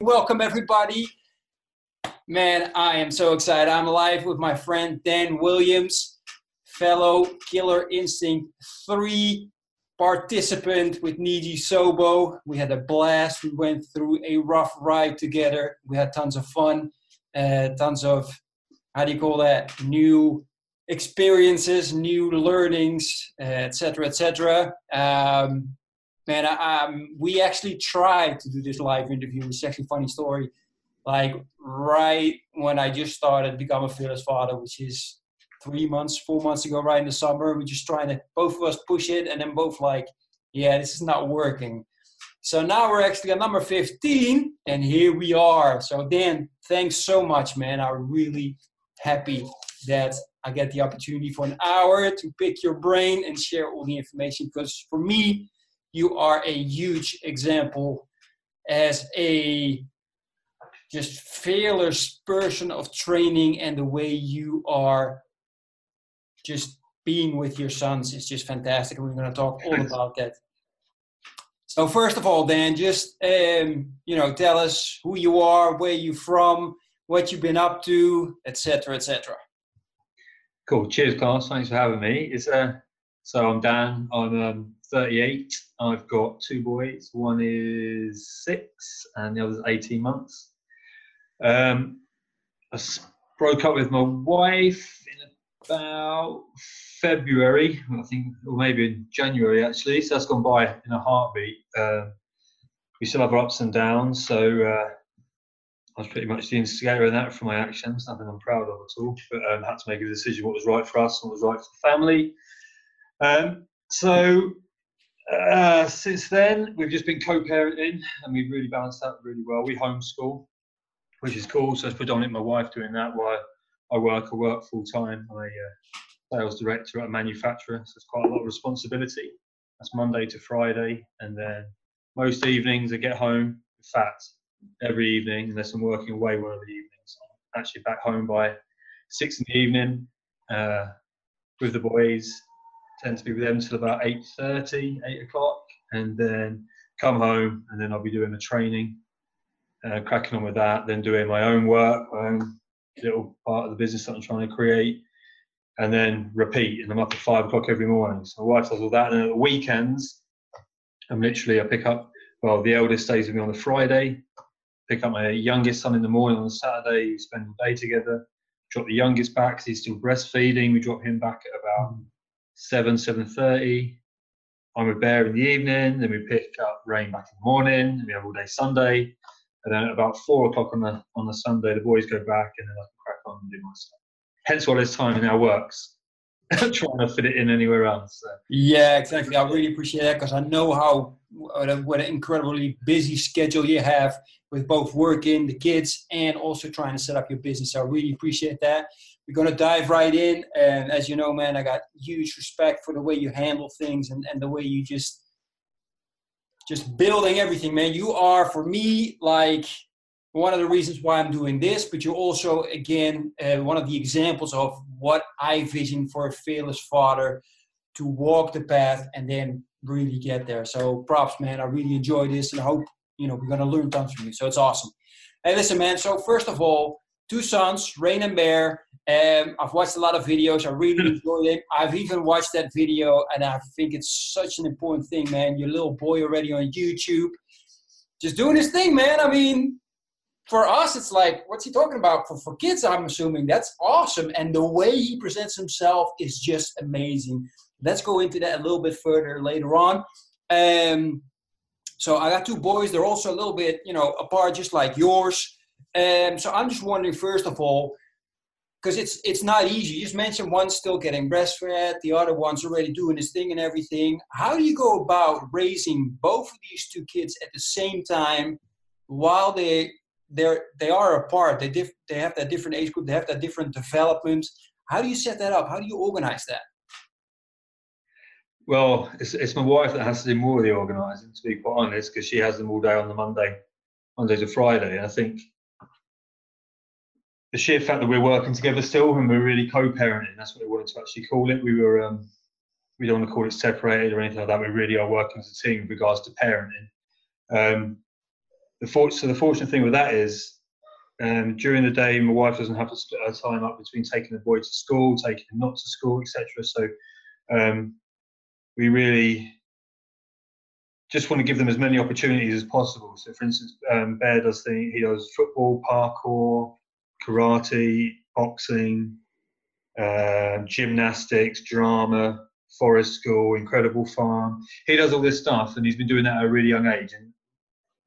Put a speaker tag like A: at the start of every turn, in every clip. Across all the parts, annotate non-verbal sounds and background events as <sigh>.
A: Welcome, everybody. Man, I am so excited. I'm live with my friend Dan Williams, fellow Killer Instinct 3 participant with Niyi Sobo. We had a blast. We went through a rough ride together. We had tons of fun, uh, tons of, how do you call that, new experiences, new learnings, etc., uh, etc. Et um, man, I, um, we actually tried to do this live interview. It's actually a funny story. Like right when I just started become a fearless father, which is three months, four months ago, right in the summer, we're just trying to both of us push it, and then both like, yeah, this is not working. So now we're actually at number 15, and here we are. So Dan, thanks so much, man. I'm really happy that I get the opportunity for an hour to pick your brain and share all the information because for me, you are a huge example as a just fearless person of training and the way you are just being with your sons is just fantastic. We're going to talk all about that. So first of all, Dan, just um, you know, tell us who you are, where you're from, what you've been up to, etc., etc.
B: Cool. Cheers, Carlos. Thanks for having me. It's uh, so I'm Dan. I'm um, 38. I've got two boys. One is six, and the other's 18 months. Um, I broke up with my wife in about February, I think, or maybe in January actually. So that's gone by in a heartbeat. Uh, we still have our ups and downs. So uh, I was pretty much the instigator in that for my actions, nothing I'm proud of at all. But um, had to make a decision what was right for us, and what was right for the family. Um, so uh, since then, we've just been co-parenting, and we've really balanced that really well. We homeschool, which is cool. So it's predominantly my wife doing that while I work. I work full time. I'm a uh, sales director at a manufacturer, so it's quite a lot of responsibility. That's Monday to Friday, and then most evenings I get home. In fact, every evening unless I'm working away one of the evenings. I'm actually back home by six in the evening uh, with the boys. Tend to be with them till about 8.30, 8 o'clock, and then come home, and then I'll be doing the training, uh, cracking on with that, then doing my own work, my own little part of the business that I'm trying to create, and then repeat. And I'm up at five o'clock every morning. So my wife does all that. And at the weekends, I'm literally I pick up. Well, the eldest stays with me on the Friday, pick up my youngest son in the morning on Saturday. We spend the day together. Drop the youngest back because he's still breastfeeding. We drop him back at about seven, seven thirty. I'm with Bear in the evening. Then we pick up Rain back in the morning. we have all day Sunday. And then at about four o'clock on the on the Sunday, the boys go back, and then I can crack on and do my stuff. Hence why this time now works. <laughs> trying to fit it in anywhere else. So.
A: Yeah, exactly. I really appreciate that because I know how what, what an incredibly busy schedule you have with both working, the kids, and also trying to set up your business. I really appreciate that. We're going to dive right in. And as you know, man, I got huge respect for the way you handle things and, and the way you just just building everything, man. You are, for me, like one of the reasons why I'm doing this, but you're also, again, uh, one of the examples of what I vision for a fearless father to walk the path and then really get there. So props, man. I really enjoy this and I hope, you know, we're going to learn tons from you. So it's awesome. Hey, listen, man. So first of all, two sons, Rain and Bear. Um, I've watched a lot of videos. I really <laughs> enjoyed it. I've even watched that video, and I think it's such an important thing, man. Your little boy already on YouTube, just doing his thing, man. I mean, for us, it's like, what's he talking about? For, for kids, I'm assuming that's awesome. And the way he presents himself is just amazing. Let's go into that a little bit further later on. Um, so I got two boys. They're also a little bit, you know, apart, just like yours. Um, so I'm just wondering, first of all, because it's it's not easy. You just mentioned one's still getting breastfed, the other one's already doing his thing and everything. How do you go about raising both of these two kids at the same time while they they're they are apart? They diff, they have that different age group, they have that different development. How do you set that up? How do you organize that?
B: Well, it's, it's my wife that has to do more of the organising, to be quite honest, because she has them all day on the Monday, Monday to Friday. And I think the sheer fact that we're working together still and we're really co-parenting, that's what we wanted to actually call it. We were, um, we don't want to call it separated or anything like that. We really are working as a team with regards to parenting. Um, the for, so the fortunate thing with that is um, during the day, my wife doesn't have to split her time up between taking the boy to school, taking him not to school, etc. So um, we really just want to give them as many opportunities as possible. So, for instance, um, Bear does thing, he does football, parkour, karate, boxing, uh, gymnastics, drama, forest school, incredible farm. He does all this stuff, and he's been doing that at a really young age. And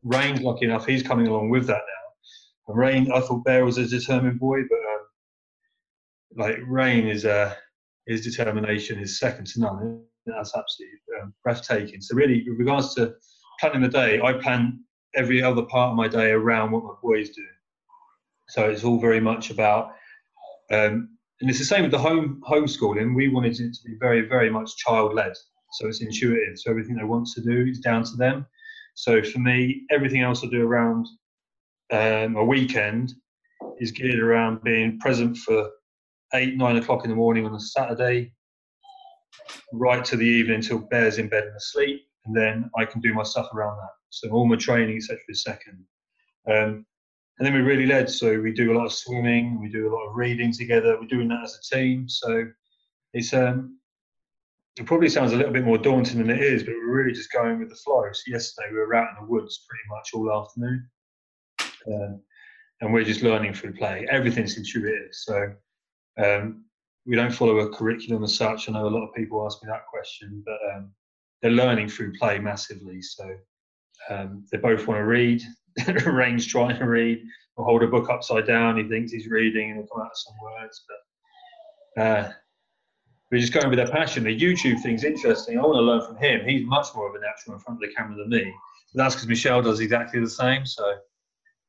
B: Rain's lucky enough; he's coming along with that now. And Rain, I thought Bear was a determined boy, but um, like Rain is uh, his determination is second to none. That's absolutely um, breathtaking. So really, with regards to planning the day, I plan every other part of my day around what my boys do. So it's all very much about, um, and it's the same with the home homeschooling. We wanted it to be very, very much child led. So it's intuitive. So everything they want to do is down to them. So for me, everything else I do around um, a weekend is geared around being present for eight, nine o'clock in the morning on a Saturday, right to the evening until Bear's in bed and asleep, and then I can do my stuff around that. So all my training, etc., is second. Um, and then we really led. So we do a lot of swimming, we do a lot of reading together. We're doing that as a team. So it's um, it probably sounds a little bit more daunting than it is, but we're really just going with the flow. So yesterday we were out in the woods pretty much all afternoon, um, and we're just learning through play. Everything's intuitive. So um, we don't follow a curriculum as such. I know a lot of people ask me that question, but um, they're learning through play massively. So um, they both want to read. <laughs> Rain's trying to read. Or hold a book upside down. He thinks he's reading, and he'll come out some words. But uh, we're just going with their passion. The YouTube thing's interesting. I want to learn from him. He's much more of a natural in front of the camera than me. But that's because Michelle does exactly the same. So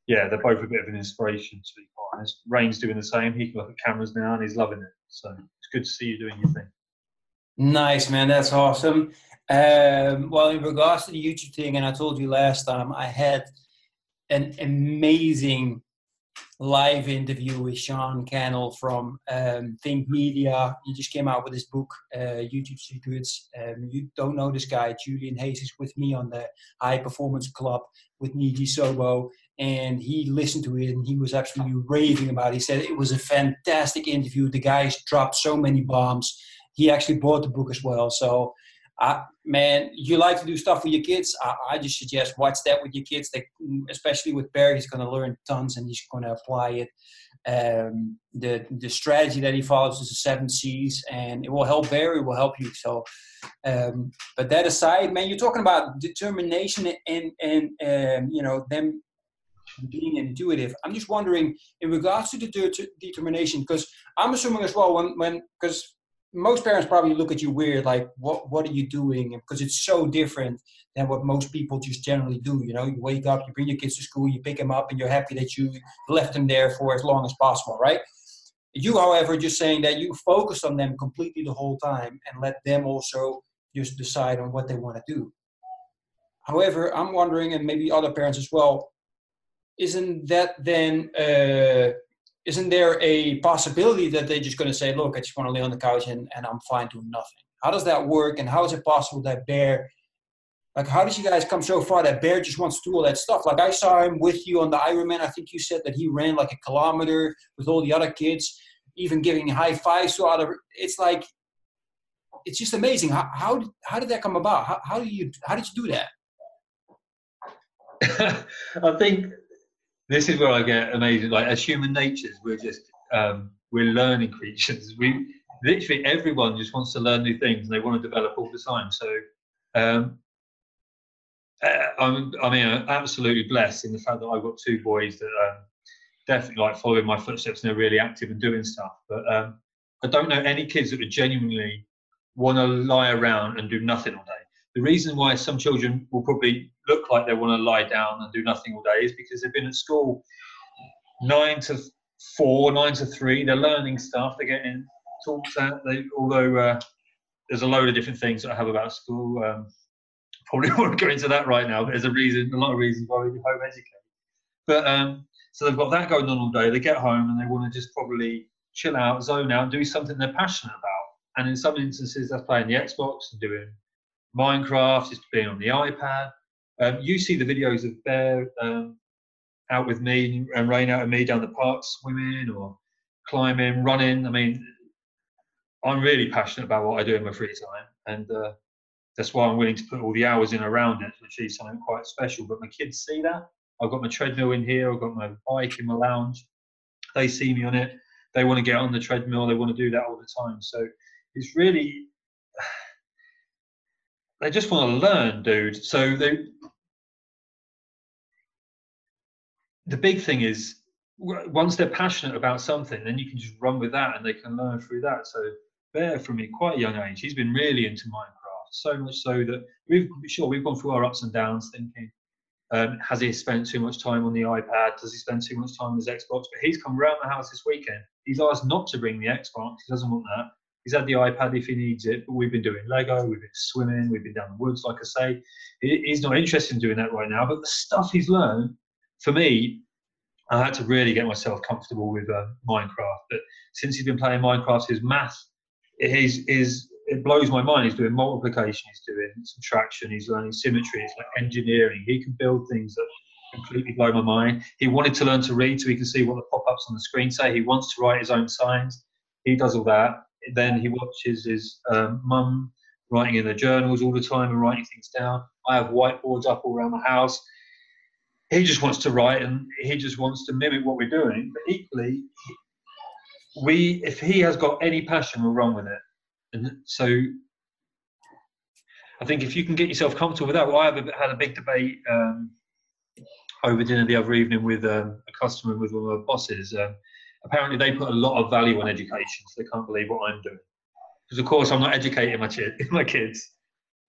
B: yeah, they're both a bit of an inspiration to be honest. Rain's doing the same. He can look at cameras now and he's loving it. So it's good to see you doing your thing.
A: Nice, man. That's awesome. Um, well, in regards to the YouTube thing, and I told you last time, I had an amazing live interview with Sean Cannell from um, Think Media. He just came out with his book, uh, YouTube Secrets. Um, you don't know this guy, Julian Hayes is with me on the High Performance Club with Niyi Sobo and he listened to it and he was absolutely raving about it. He said it was a fantastic interview. The guys dropped so many bombs. He actually bought the book as well. So, uh, man, you like to do stuff with your kids. I, I just suggest watch that with your kids. They, especially with Barry, he's going to learn tons and he's going to apply it. Um, the the strategy that he follows is the seven C's, and it will help Barry. It will help you. So, um, but that aside, man, you're talking about determination and and um, you know them being intuitive. I'm just wondering, in regards to the de- determination, because I'm assuming as well when when because most parents probably look at you weird, like what what are you doing? Because it's so different than what most people just generally do. You know, you wake up, you bring your kids to school, you pick them up, and you're happy that you left them there for as long as possible, right? You, however, just saying that you focus on them completely the whole time and let them also just decide on what they want to do. However, I'm wondering, and maybe other parents as well, isn't that then uh, isn't there a possibility that they're just going to say, look, I just want to lay on the couch and, and I'm fine doing nothing? How does that work? And how is it possible that Bear, like, how did you guys come so far that Bear just wants to do all that stuff? Like, I saw him with you on the Ironman. I think you said that he ran like a kilometer with all the other kids, even giving high fives to other. It's like, it's just amazing. How, how, did, how did that come about? How, how, do you, how did you do that? <laughs>
B: I think this is where I get amazing. Like as human natures, we're just um, we're learning creatures. We literally everyone just wants to learn new things and they want to develop all the time. So um, uh, I'm, I mean, I'm absolutely blessed in the fact that I've got two boys that um, definitely like following my footsteps and they're really active and doing stuff. But um, I don't know any kids that would genuinely want to lie around and do nothing all day. The reason why some children will probably look like they want to lie down and do nothing all day is because they've been at school nine to four, nine to three. They're learning stuff. They're getting talked at. They, although uh, there's a load of different things that I have about school. Um, <laughs> probably won't go into that right now, but there's a reason, a lot of reasons why we do home educate. But um, so they've got that going on all day. They get home and they want to just probably chill out, zone out, do something they're passionate about. And in some instances, that's playing the Xbox and doing Minecraft, just being on the iPad. Um, you see the videos of Bear um, out with me and rain out with me down the park, swimming or climbing, running. I mean, I'm really passionate about what I do in my free time, and uh, that's why I'm willing to put all the hours in around it to achieve something quite special. But my kids see that. I've got my treadmill in here. I've got my bike in my lounge. They see me on it. They want to get on the treadmill. They want to do that all the time. So it's really they just want to learn, dude. So the big thing is once they're passionate about something, then you can just run with that and they can learn through that. So Bear, from a quite a young age, he's been really into Minecraft, so much so that we've sure we've gone through our ups and downs, thinking, um, has he spent too much time on the iPad? Does he spend too much time on his Xbox? But he's come around the house this weekend. He's asked not to bring the Xbox. He doesn't want that. He's had the iPad if he needs it, but we've been doing Lego, we've been swimming, we've been down the woods, like I say. He's not interested in doing that right now, but the stuff he's learned, for me, I had to really get myself comfortable with uh, Minecraft. But since he's been playing Minecraft, his math is is it blows my mind. He's doing multiplication, he's doing subtraction, he's learning symmetry, it's like engineering. He can build things that completely blow my mind. He wanted to learn to read so he can see what the pop-ups on the screen say. He wants to write his own signs. He does all that. Then he watches his um, mum writing in the journals all the time and writing things down. I have whiteboards up all around the house. He just wants to write and he just wants to mimic what we're doing. But equally, we if he has got any passion, we're wrong with it. And so I think if you can get yourself comfortable with that, well, I have a, had a big debate um, over dinner the other evening with um, a customer with one of my bosses. Um, apparently, they put a lot of value on education, so they can't believe what I'm doing. Because of course, I'm not educating my, <laughs> my kids.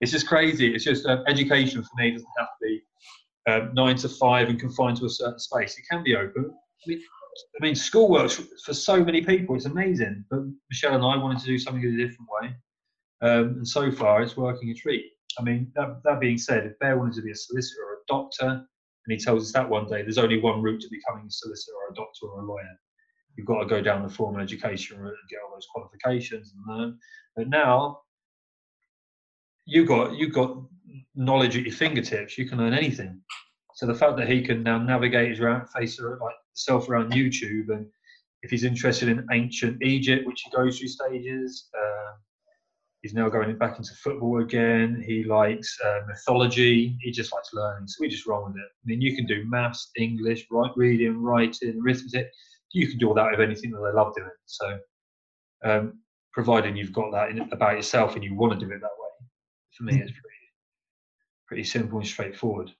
B: It's just crazy. It's just uh, education for me doesn't have to be um, nine to five and confined to a certain space. It can be open. I mean, I mean, school works for so many people. It's amazing. But Michelle and I wanted to do something in a different way. Um, and so far, it's working a treat. I mean, that, that being said, if Bear wanted to be a solicitor or a doctor, and he tells us that one day, there's only one route to becoming a solicitor or a doctor or a lawyer. You've got to go down the formal education route and get all those qualifications and learn. But now, you've got you've got knowledge at your fingertips. You can learn anything. So the fact that he can now navigate his around, face like self around YouTube, and if he's interested in ancient Egypt, which he goes through stages, uh, he's now going back into football again. He likes uh, mythology. He just likes learning. So we just roll with it. I mean, you can do maths, English, write, reading, writing, arithmetic. You can do all that with anything that they love doing. So, um, providing you've got that in, about yourself and you want to do it that way, for me, it's pretty pretty simple and straightforward.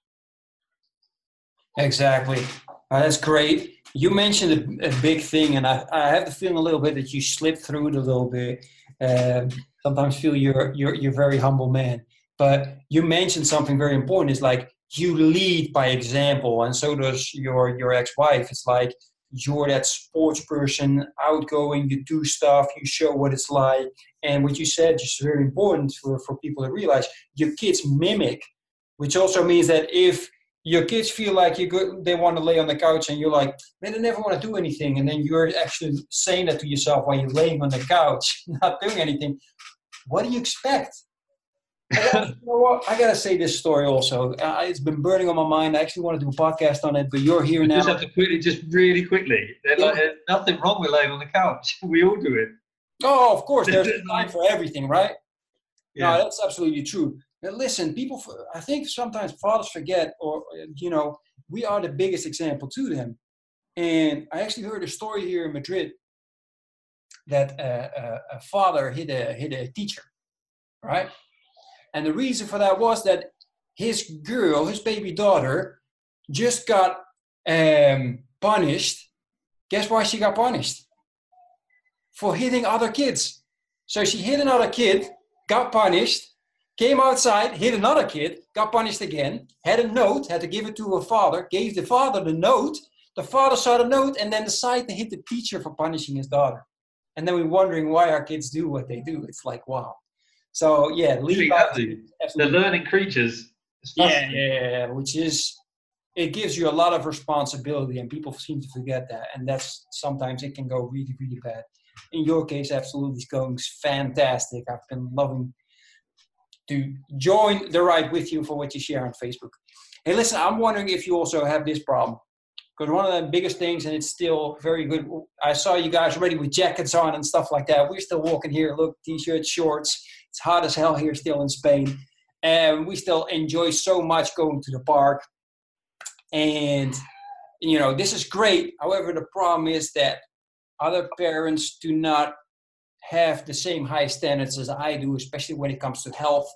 A: Exactly. Uh, that's great. You mentioned a, a, big thing, and I, I have the feeling a little bit that you slipped through it a little bit. Um, sometimes feel you're you're you're a very humble man, but you mentioned something very important. Is like you lead by example, and so does your your ex-wife. It's like you're that sports person, outgoing. You do stuff. You show what it's like, and what you said is very important for for people to realize. Your kids mimic, which also means that if your kids feel like you go, they want to lay on the couch and you're like, man, they never want to do anything. And then you're actually saying that to yourself while you're laying on the couch, <laughs> not doing anything. What do you expect? I gotta, you know what? I gotta say this story also. Uh, it's been burning on my mind. I actually want to do a podcast on it, but you're here now.
B: Just have to quickly, just really quickly. There's like, nothing wrong with laying on the couch. <laughs> We all do it.
A: Oh, of course. There's <laughs> time for everything, right? Yeah. No, that's absolutely true. Now listen, people, I think sometimes fathers forget, or, you know, we are the biggest example to them. And I actually heard a story here in Madrid that a, a father hit a, hit a teacher, right? And the reason for that was that his girl, his baby daughter, just got um, punished. Guess why she got punished? For hitting other kids. So she hit another kid, got punished, came outside, hit another kid, got punished again, had a note, had to give it to her father, gave the father the note. The father saw the note and then decided to hit the teacher for punishing his daughter. And then we're wondering why our kids do what they do. It's like, wow. So, yeah, lead
B: They're learning creatures.
A: Yeah, yeah, which is, it gives you a lot of responsibility, and people seem to forget that. And that's sometimes it can go really, really bad. In your case, absolutely, it's going fantastic. I've been loving to join the ride with you for what you share on Facebook. Hey, listen, I'm wondering if you also have this problem. because one of the biggest things, and it's still very good. I saw you guys already with jackets on and stuff like that. We're still walking here. Look, t-shirts, shorts. It's hot as hell here still in Spain, and we still enjoy so much going to the park. And you know, this is great. However, the problem is that other parents do not have the same high standards as I do, especially when it comes to health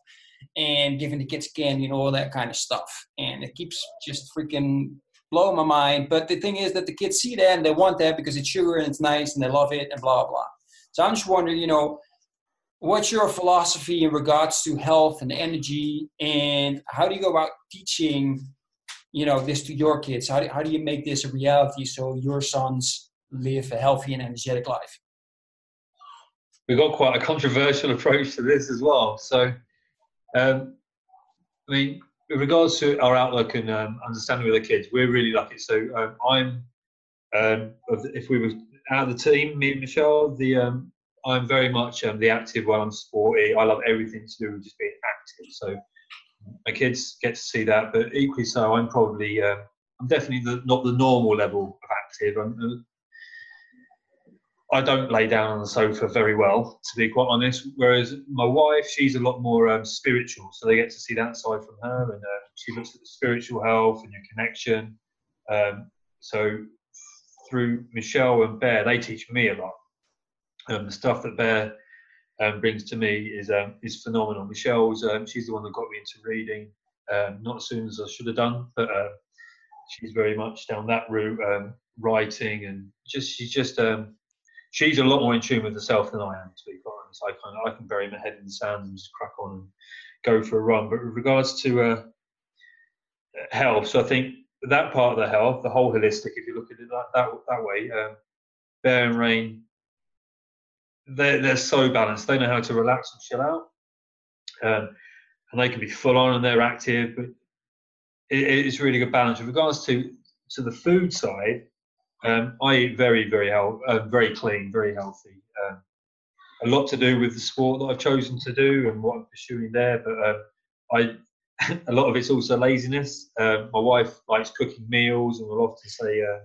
A: and giving the kids candy and all that kind of stuff. And it keeps just freaking blowing my mind. But the thing is that the kids see that and they want that because it's sugar and it's nice and they love it and blah blah. So I'm just wondering, you know, what's your philosophy in regards to health and energy, and how do you go about teaching, you know, this to your kids? How do, how do you make this a reality so your sons live a healthy and energetic life?
B: We've got quite a controversial <laughs> approach to this as well. So, um, I mean, with regards to our outlook and um, understanding with the kids, we're really lucky. So um, I'm, um, if we were out of the team, me and Michelle, the um, I'm very much um, the active one. I'm sporty. I love everything to do with just being active. So my kids get to see that, but equally so, I'm probably uh, I'm definitely the, not the normal level of active. I'm, uh, I don't lay down on the sofa very well, to be quite honest. Whereas my wife, she's a lot more um, spiritual, so they get to see that side from her, and uh, she looks at the spiritual health and your connection. Um, so through Michelle and Bear, they teach me a lot. Um, the stuff that Bear um, brings to me is um, is phenomenal. Michelle's um, she's the one that got me into reading, not as soon as I should have done, but uh, she's very much down that route, writing and just she's just she's a lot more in tune with herself than I am, to be quite honest. I kind of I can bury my head in the sand and just crack on and go for a run. But with regards to uh, health, so I think that part of the health, the whole holistic, if you look at it that that, that way, um, Bear and Rain, they're they're so balanced. They know how to relax and chill out, um, and they can be full on and they're active, but it, it's really good balance. With regards to to the food side, um, I eat very, very healthy, uh, very clean, very healthy. Um, a lot to do with the sport that I've chosen to do and what I'm pursuing there, but um, I <laughs> a lot of it's also laziness. Um, my wife likes cooking meals, and we'll often say uh,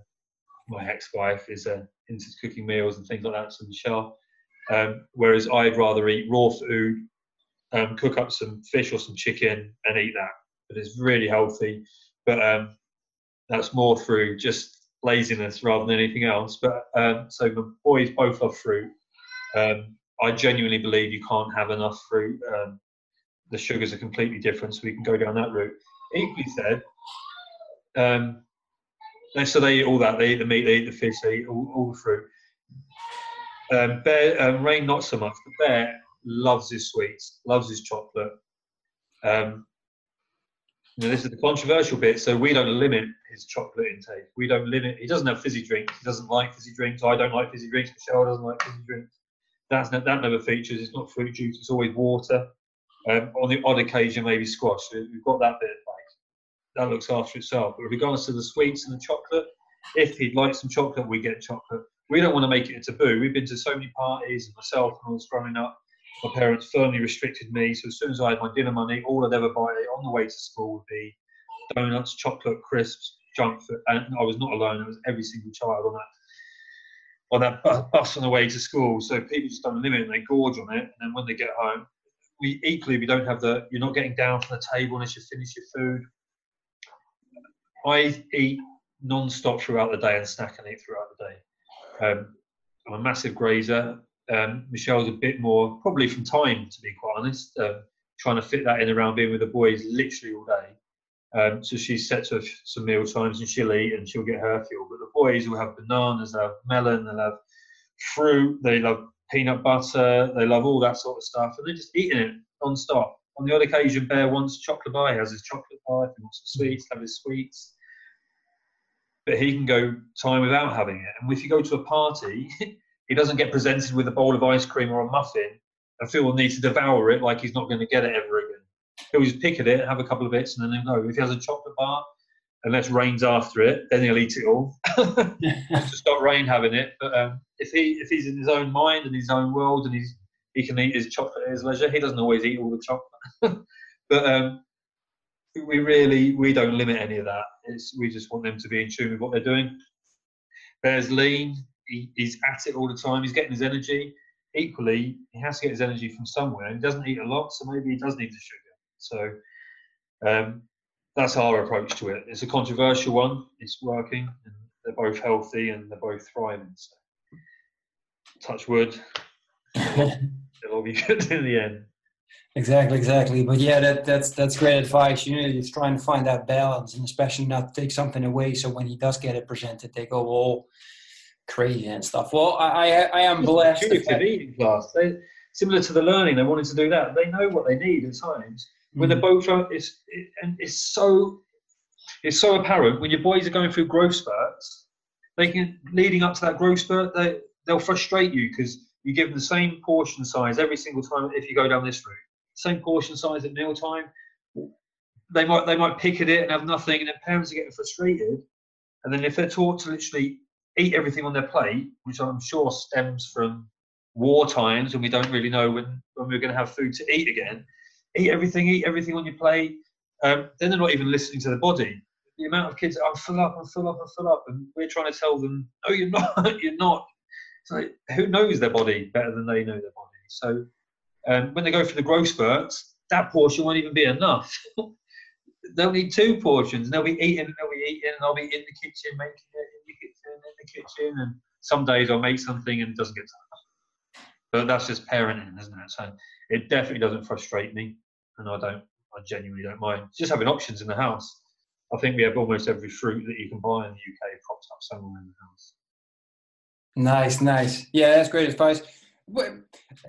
B: my ex-wife is uh, into cooking meals and things like that. So Michelle, um, whereas I'd rather eat raw food, um, cook up some fish or some chicken, and eat that. But it's really healthy. But that's more through just laziness rather than anything else. But um, so the boys both love fruit. Um, I genuinely believe you can't have enough fruit. Um, the sugars are completely different, so we can go down that route. Equally said, um, so they eat all that. They eat the meat, they eat the fish, they eat all, all the fruit. Um, Bear, um, Rain not so much, but Bear loves his sweets, loves his chocolate. Um, know, this is the controversial bit. So we don't limit his chocolate intake. We don't limit. He doesn't have fizzy drinks. He doesn't like fizzy drinks. I don't like fizzy drinks. Michelle doesn't like fizzy drinks. That's that never features. It's not fruit juice. It's always water. Um, on the odd occasion, maybe squash. We've got that bit like that looks after itself. But regards to the sweets and the chocolate, if he'd like some chocolate, we get chocolate. We don't want to make it a taboo. We've been to so many parties, and myself when I was growing up, my parents firmly restricted me. So as soon as I had my dinner money, all I'd ever buy on the way to school would be donuts, chocolate, crisps, junk food. And I was not alone. It was every single child on that on that bus on the way to school. So people just don't limit and they gorge on it. And then when they get home, we equally we don't have the you're not getting down from the table unless you finish your food. I eat non-stop throughout the day and snack and eat throughout. Um, I'm a massive grazer. Um, Michelle's a bit more, probably from time, to be quite honest, um, trying to fit that in around being with the boys literally all day. Um, so she sets her some meal times and she'll eat and she'll get her fuel. But the boys will have bananas, they'll have melon, they'll have fruit, they love peanut butter, they love all that sort of stuff, and they're just eating it non-stop. On the odd occasion, Bear wants chocolate bar, he has his chocolate bar, if he wants some sweets, have his sweets. But he can go time without having it. And if you go to a party, <laughs> he doesn't get presented with a bowl of ice cream or a muffin and feel the need to devour it like he's not going to get it ever again. He'll just pick at it, have a couple of bits, and then he'll go. If he has a chocolate bar, unless Rain's after it, then he'll eat it all. <laughs> to stop Rain having it. But um, if he if he's in his own mind and his own world and he's he can eat his chocolate at his leisure, he doesn't always eat all the chocolate. <laughs> but um, we really we don't limit any of that. It's, we just want them to be in tune with what they're doing. Bear's lean. He, he's at it all the time. He's getting his energy. Equally, he has to get his energy from somewhere. He doesn't eat a lot, so maybe he does need the sugar. So um, that's our approach to it. It's a controversial one. It's working, and they're both healthy and they're both thriving. So, touch wood. <laughs> It'll all be <laughs> good in the end.
A: Exactly, exactly. But yeah, that that's that's great advice. You know, just trying to find that balance, and especially not take something away. So when he does get it presented, they go all crazy and stuff. Well, I I, I am blessed.
B: Eating class. They similar to the learning. They wanted to do that. They know what they need at times. When mm. the both are, it's it, and it's so it's so apparent when your boys are going through growth spurts. They can leading up to that growth spurt. They they'll frustrate you because you give them the same portion size every single time if you go down this route same portion size at meal time. They might they might pick at it and have nothing, and then parents are getting frustrated. And then if they're taught to literally eat everything on their plate, which I'm sure stems from war times, and we don't really know when when we're going to have food to eat again. Eat everything, eat everything on your plate. Um, then they're not even listening to the body. The amount of kids, I'm full up, I'm full up, I'm full up, and we're trying to tell them, no, you're not, <laughs> you're not. So who knows their body better than they know their body? So um, when they go for the growth spurts, that portion won't even be enough. <laughs> they'll need two portions. They'll be eating, and they'll be eating, and I'll be in the kitchen making it in the kitchen, in the kitchen. And some days I'll make something and it doesn't get done. But that's just parenting, isn't it? So it definitely doesn't frustrate me, and I don't, I genuinely don't mind. Just having options in the house. I think we have almost every fruit that you can buy in the UK propped up somewhere in the house.
A: Nice, nice. Yeah, that's great advice.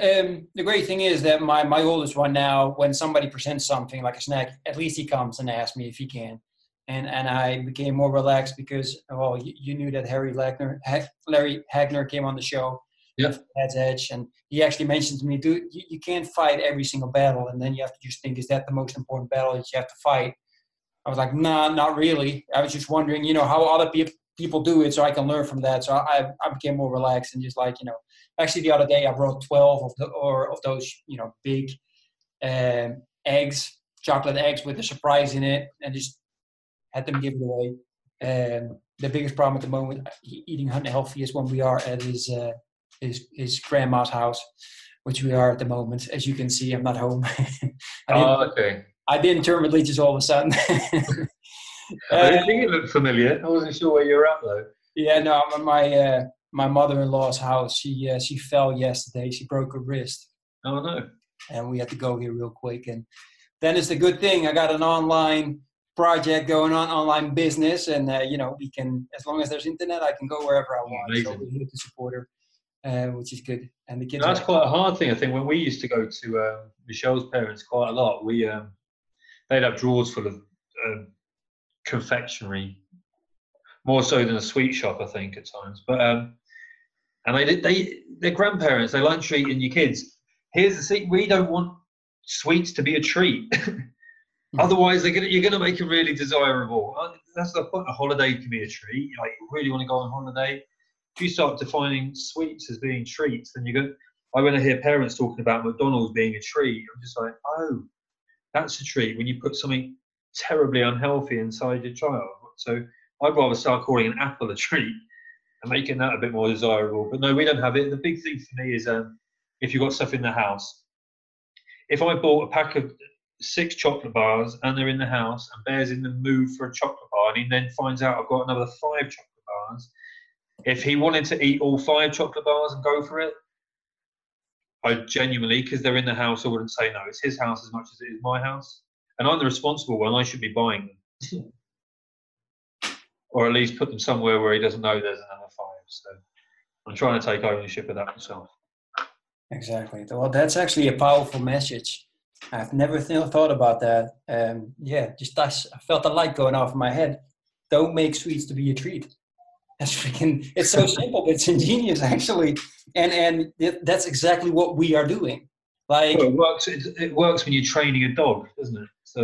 A: Um, the great thing is that my, my oldest one now, when somebody presents something like a snack, at least he comes and asks me if he can. And, and I became more relaxed because, well, you, you knew that Harry Lagner, Larry Hagner came on the show.
B: Yeah.
A: Dad Edge. And he actually mentioned to me, dude, you, you can't fight every single battle. And then you have to just think, is that the most important battle that you have to fight? I was like, nah, not really. I was just wondering, you know, how other people people do it so I can learn from that. So I, I became more relaxed and just like, you know, actually the other day I brought 12 of the, or of those, you know, big um, eggs, chocolate eggs with a surprise in it and just had them give it away. Um, the biggest problem at the moment eating unhealthy is when we are at his, uh, his, his grandma's house, which we are at the moment. As you can see, I'm not home. <laughs>
B: oh, okay.
A: I didn't turn religious all of a sudden. <laughs>
B: I didn't think it looked familiar. I wasn't sure where you're at though.
A: Yeah, no, my uh, my mother-in-law's house. She uh, she fell yesterday. She broke her wrist.
B: Oh no!
A: And we had to go here real quick. And then it's the good thing. I got an online project going on, online business, and uh, you know we can as long as there's internet, I can go wherever I want. Amazing. So we're here to support her. Uh, which is good. And the kids.
B: That's quite a hard thing. I think when we used to go to uh, Michelle's parents quite a lot, we um, they'd have drawers full of um, confectionery, more so than a sweet shop, I think at times. But um, and they they their grandparents they like treating your kids. Here's the thing: we don't want sweets to be a treat. <laughs> Hmm. Otherwise, they're gonna, you're going to make them really desirable. Uh, that's the point. A holiday can be a treat. Like you really want to go on holiday. If you start defining sweets as being treats, then you go. I when I hear parents talking about McDonald's being a treat, I'm just like, oh, that's a treat when you put something terribly unhealthy inside your child. So I'd rather start calling an apple a treat and making that a bit more desirable. But no, we don't have it. The big thing for me is um, if you've got stuff in the house. If I bought a pack of six chocolate bars and they're in the house and Bear's in the mood for a chocolate bar and he then finds out I've got another five chocolate bars, if he wanted to eat all five chocolate bars and go for it, I genuinely, because they're in the house, I wouldn't say no. It's his house as much as it is my house and I'm the responsible one. I should be buying them, <laughs> or at least put them somewhere where he doesn't know there's another five. So I'm trying to take ownership of that myself.
A: Exactly. Well, that's actually a powerful message. I've never th- thought about that. Um, yeah, just I, felt a light going off in my head. Don't make sweets to be a treat. <laughs> That's freaking. It's so simple, but it's ingenious actually, and and that's exactly what we are doing. Like
B: well, it works. It, it, works when you're training a dog, doesn't it? So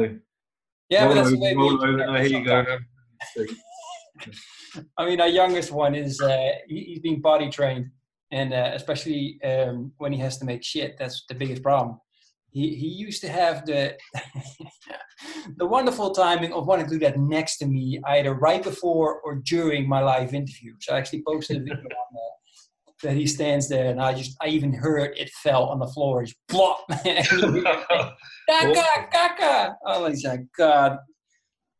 A: yeah, but that's over, the way
B: roll over. No, here you go. <laughs>
A: I mean, our youngest one is uh, he, he's being body trained, and uh, especially um, when he has to make shit, that's the biggest problem. he, he used to have the <laughs> the wonderful timing of wanting to do that next to me either right before or during my live interview. So I actually posted a video on that that he stands there and I just I even heard it fell on the floor. He's plop man. Kaka Kaka. Oh my God.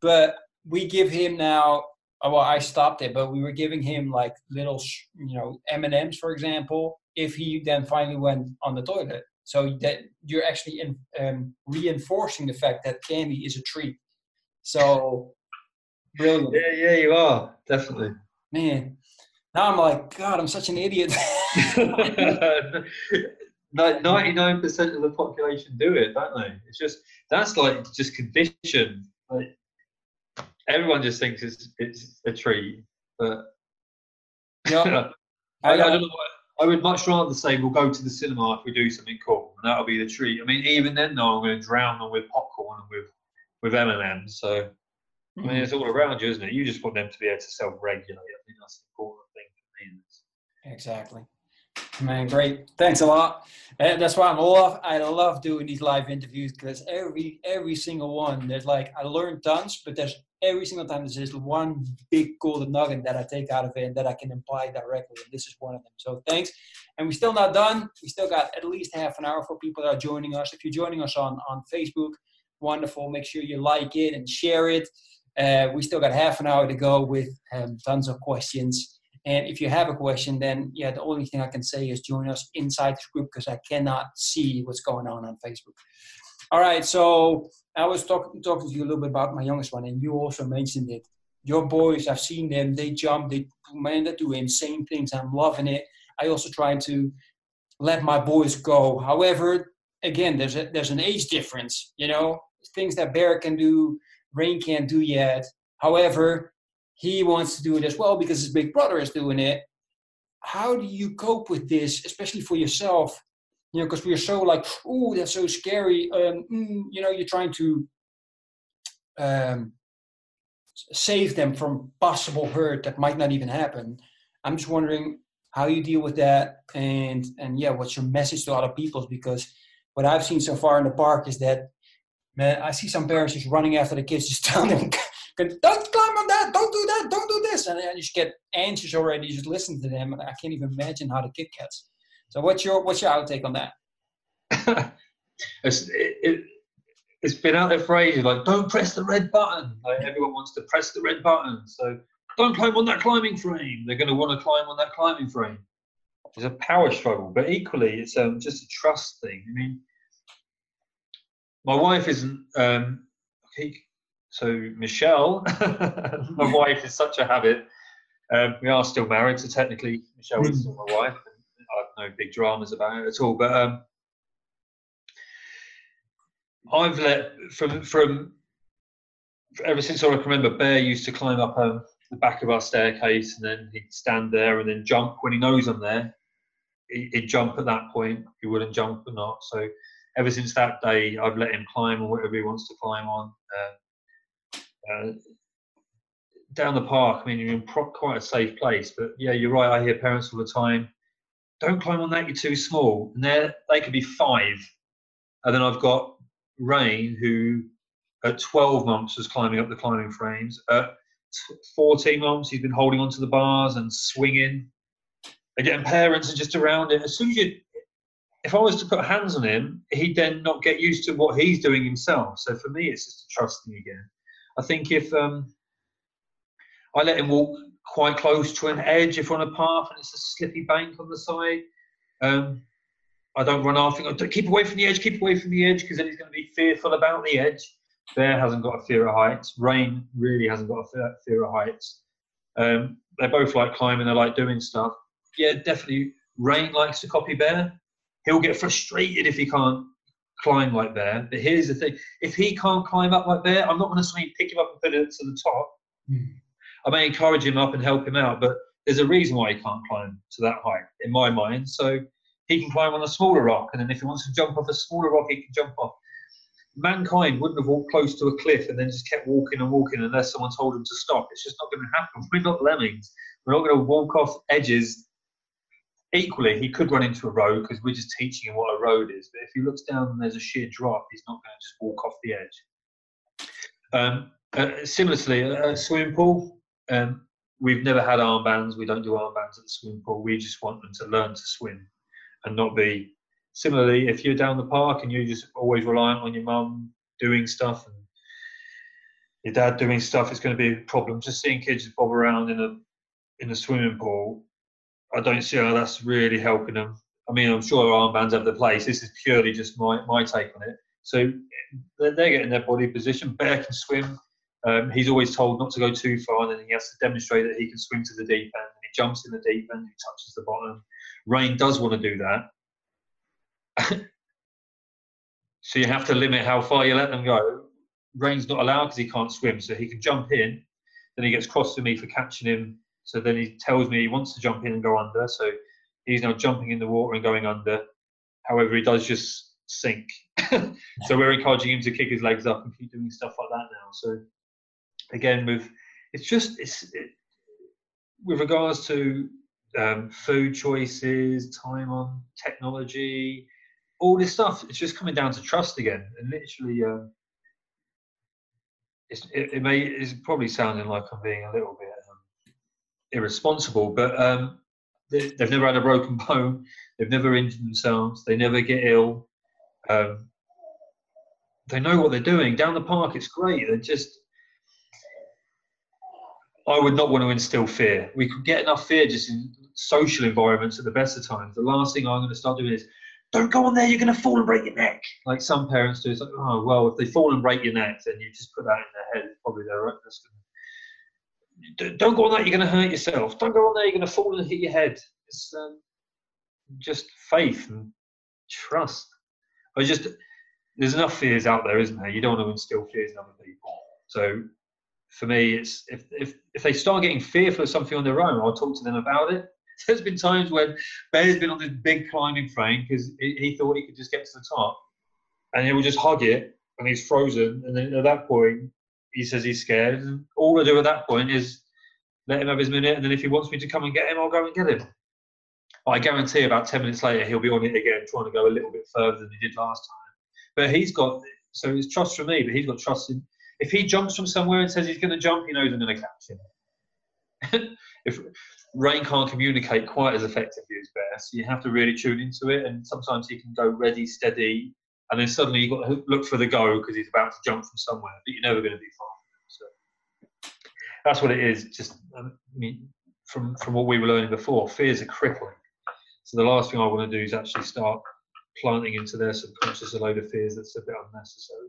A: But we give him now well I stopped it, but we were giving him like little you know M and M's for example if he then finally went on the toilet so that you're actually in, um, reinforcing the fact that candy is a treat. So brilliant.
B: Yeah, yeah, you are definitely.
A: Man, now I'm like, God, I'm such an idiot. <laughs>
B: Ninety-nine percent of the population do it, don't they? It's just that's like just condition. Like everyone just thinks it's it's a treat, but yeah, <laughs> I, I, don't know. What, I would much rather say we'll go to the cinema if we do something cool, and that'll be the treat. I mean, even then, though, I'm going to drown them with popcorn and with with M and M's. So, I mean, mm. it's all around you, isn't it? You just want them to be able to self-regulate. I think that's the important thing for
A: me. Exactly. Man, great. Thanks a lot. And that's why I'm love. I love doing these live interviews because every every single one, there's like I learned tons, but there's every single time there's just one big golden nugget that I take out of it and that I can imply directly. And this is one of them. So thanks. And we're still not done. We still got at least half an hour for people that are joining us. If you're joining us on, on Facebook, wonderful. Make sure you like it and share it. Uh, we still got half an hour to go with um, tons of questions. And if you have a question, then yeah, the only thing I can say is join us inside this group because I cannot see what's going on on Facebook. All right, so I was talking talking to you a little bit about my youngest one, and you also mentioned it. Your boys, I've seen them. They jump. They man, they do insane things. I'm loving it. I also try to let my boys go. However, again, there's a there's an age difference. You know, things that Bear can do, Rain can't do yet. However, he wants to do it as well because his big brother is doing it. How do you cope with this, especially for yourself? you know, because we are so like, oh, that's so scary. Um, mm, you know, you're trying to um, save them from possible hurt that might not even happen. I'm just wondering how you deal with that, and and yeah, what's your message to other people? Because what I've seen so far in the park is that, man, I see some parents just running after the kids, just <laughs> telling them, "Don't climb on that! Don't do that! Don't do this!" And I just get anxious already you just listen to them, and I can't even imagine how the kid gets. So what's your what's your outtake on that? <laughs>
B: it's, it, has been out there for ages. Like, don't press the red button. Like, everyone wants to press the red button. So don't climb on that climbing frame. They're going to want to climb on that climbing frame. It's a power struggle, but equally, it's um, just a trust thing. I mean, my wife isn't. Um, so Michelle, <laughs> my wife is such a habit. Um, we are still married, so technically Michelle is still my wife I've no big dramas about it at all. But um, I've let from from ever since I can remember, Bear used to climb up um, the back of our staircase and then he'd stand there and then jump when he knows I'm there. He'd jump at that point. He wouldn't jump or not. So ever since that day, I've let him climb on whatever he wants to climb on. Uh, uh, down the park, I mean, you're in pro- quite a safe place. But yeah, you're right. I hear parents all the time don't climb on that, you're too small. And they they could be five. And then I've got Rain, who at 12 months was climbing up the climbing frames. At 14 months, he's been holding onto the bars and swinging. Again, parents are just around it. As soon as you, if I was to put hands on him, he'd then not get used to what he's doing himself. So for me, it's just trusting again. I think if um, I let him walk quite close to an edge if on a path and it's a slippy bank on the side. Um, I don't run off. I keep away from the edge, keep away from the edge, because then he's going to be fearful about the edge. Bear hasn't got a fear of heights. Rain really hasn't got a fear of heights. Um, they both like climbing, they like doing stuff. Yeah, definitely. Rain likes to copy Bear. He'll get frustrated if he can't climb like Bear. But here's the thing if he can't climb up like Bear, I'm not going to suddenly pick him up and put it to the top. Mm. I may encourage him up and help him out, but there's a reason why he can't climb to that height in my mind. So he can climb on a smaller rock, and then if he wants to jump off a smaller rock, he can jump off. Mankind wouldn't have walked close to a cliff and then just kept walking and walking unless someone told him to stop. It's just not going to happen. We're not lemmings. We're not going to walk off edges equally, he could run into a road because we're just teaching him what a road is. But if he looks down and there's a sheer drop, he's not going to just walk off the edge. Um, uh, similarly, a, a swimming pool. Um, we've never had armbands. We don't do armbands at the swimming pool. We just want them to learn to swim and not be. Similarly, if you're down the park and you're just always reliant on your mum doing stuff and your dad doing stuff, it's going to be a problem. Just seeing kids bob around in a in a swimming pool I don't see how that's really helping them. I mean, I'm sure armbands have their place. This is purely just my, my take on it. So they're, they're getting their body position. Bear can swim. Um, he's always told not to go too far, and then he has to demonstrate that he can swim to the deep end. And he jumps in the deep end, he touches the bottom. Rain does want to do that. <laughs> so you have to limit how far you let them go. Rain's not allowed because he can't swim, so he can jump in. Then he gets cross to me for catching him so then he tells me he wants to jump in and go under. So he's now jumping in the water and going under. However, he does just sink. <laughs> so we're encouraging him to kick his legs up and keep doing stuff like that now. So again, with it's just it's it, with regards to um, food choices, time on technology, all this stuff. It's just coming down to trust again, and literally. Uh, it, it may it's probably sounding like I'm being a little bit irresponsible, but um, they, have never had a broken <laughs> bone. They've never injured themselves. They never get ill. Um, they know what they're doing. Down the park, it's great. They're just. I would not want to instill fear. We could get enough fear just in social environments at the best of times. The last thing I'm going to start doing is, don't go on there, you're going to fall and break your neck. Like some parents do. It's like, oh, well, if they fall and break your neck, then you just put that in their head. Probably they're, that's going to don't go on that, you're going to hurt yourself. Don't go on there, you're going to fall and hit your head. It's um, just faith and trust. I just, there's enough fears out there, isn't there? You don't want to instill fears in other people. So for me, it's if, if, if they start getting fearful of something on their own, I'll talk to them about it. <laughs> There's been times when Bear's been on this big climbing frame because he, he thought he could just get to the top and he will just hug it and he's frozen. And then at that point, he says he's scared. And all I do at that point is let him have his minute, and then if he wants me to come and get him, I'll go and get him. I guarantee about 10 minutes later, he'll be on it again, trying to go a little bit further than he did last time. But he's got, so it's trust from me, but he's got trust in, if he jumps from somewhere and says he's going to jump, he knows I'm going to catch him. <laughs> if Rain can't communicate quite as effectively as Bear, so you have to really tune into it, and sometimes he can go ready, steady, and then suddenly you've got to look for the go because he's about to jump from somewhere, but you're never going to be far So that's what it is. Just um, I mean, from from what we were learning before, fears are crippling. So the last thing I want to do is actually start planting into their subconscious a load of fears that's a bit unnecessary.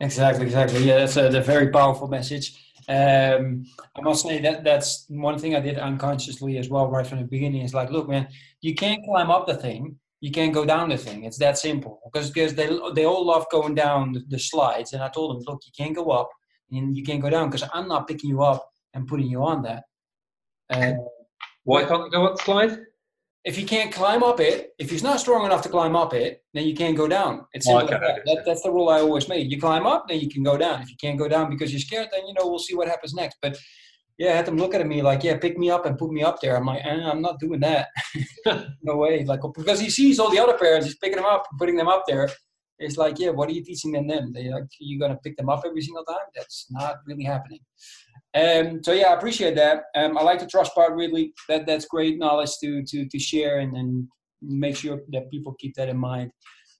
A: Exactly, exactly. Yeah, that's a, that's a very powerful message. Um, I must say that that's one thing I did unconsciously as well, right from the beginning. Is like, look, man, you can't climb up the thing, you can't go down the thing. It's that simple. Because because they they all love going down the, the slides, and I told them, look, you can't go up and you can't go down because I'm not picking you up and putting you on that. Uh,
B: Why can't you go up the slide?
A: If you can't climb up it, if he's not strong enough to climb up it, then you can't go down. It's simple okay. that. that. That's the rule I always made. You climb up, then you can go down. If you can't go down because you're scared, then you know we'll see what happens next. But yeah, I had them look at me like, yeah, pick me up and put me up there. I'm like, eh, I'm not doing that. <laughs> no way. Like, because he sees all the other parents, he's picking them up and putting them up there. It's like, yeah, what are you teaching them then? They like, you gonna pick them up every single time? That's not really happening. Um, so yeah, I appreciate that. Um, I like the trust part really. That that's great knowledge to to to share and then make sure that people keep that in mind.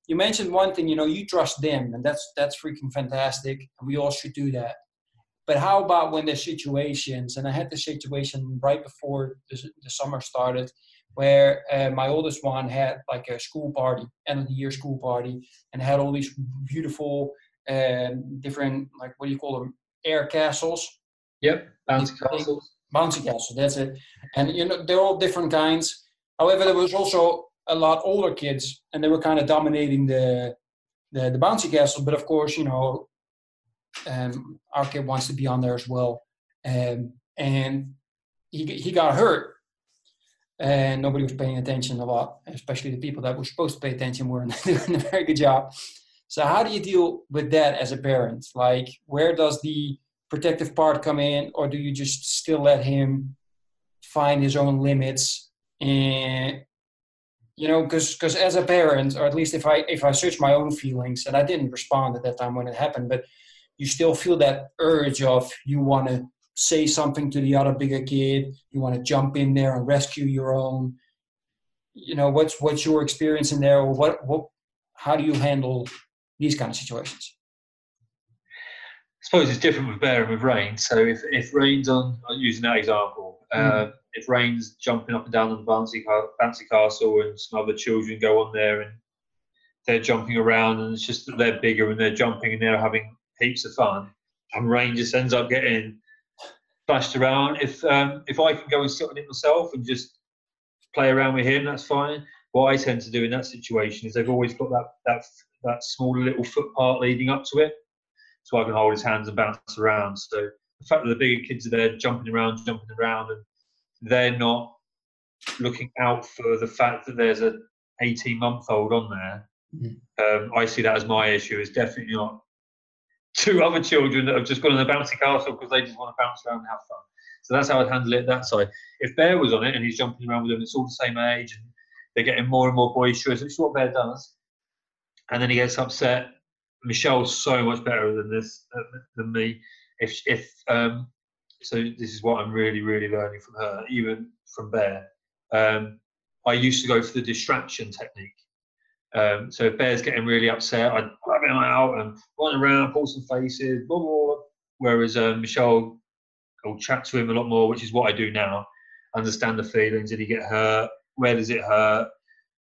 A: You mentioned one thing, you know, you trust them, and that's that's freaking fantastic. We all should do that. But how about when there's situations, and I had the situation right before the, the summer started, where uh, my oldest one had like a school party, end of the year school party, and had all these beautiful um, different, like what do you call them, air castles.
B: Yep, bouncy castles.
A: Bouncy castles, that's it. And you know they're all different kinds. However, there was also a lot older kids, and they were kind of dominating the the, the bouncy castle. But of course, you know, um, our kid wants to be on there as well. Um, and he, he got hurt and nobody was paying attention a lot, especially the people that were supposed to pay attention weren't <laughs> doing a very good job. So how do you deal with that as a parent? Like where does the protective part come in or do you just still let him find his own limits and you know, because because as a parent, or at least if I if I search my own feelings, and I didn't respond at that time when it happened, but you still feel that urge of you want to say something to the other bigger kid, you want to jump in there and rescue your own. You know, what's what's your experience in there, or what what how do you handle these kind of situations?
B: I suppose it's different with Bear and with Rain. So if if Rain's on, using that example. Mm. Uh, if Rain's jumping up and down on the bouncy, bouncy castle and some other children go on there and they're jumping around and it's just that they're bigger and they're jumping and they're having heaps of fun and Rain just ends up getting splashed around. If um, if I can go and sit on it myself and just play around with him, that's fine. What I tend to do in that situation is they've always got that that that small little foot part leading up to it, so I can hold his hands and bounce around. So the fact that the bigger kids are there jumping around, jumping around, and they're not looking out for the fact that there's a 18 month old on there. Mm-hmm. Um, I see that as my issue. It's definitely not two other children that have just gone on the bouncy castle because they just want to bounce around and have fun. So that's how I'd handle it that side. If Bear was on it and he's jumping around with them, it's all the same age and they're getting more and more boisterous, which is what Bear does. And then he gets upset. Michelle's so much better than this than me. If if um, so this is what I'm really, really learning from her, even from Bear. Um, I used to go for the distraction technique. Um, so if Bear's getting really upset, I'd grab him out and run around, pull some faces, blah, blah, blah. Whereas uh, Michelle will chat to him a lot more, which is what I do now. Understand the feelings. Did he get hurt? Where does it hurt?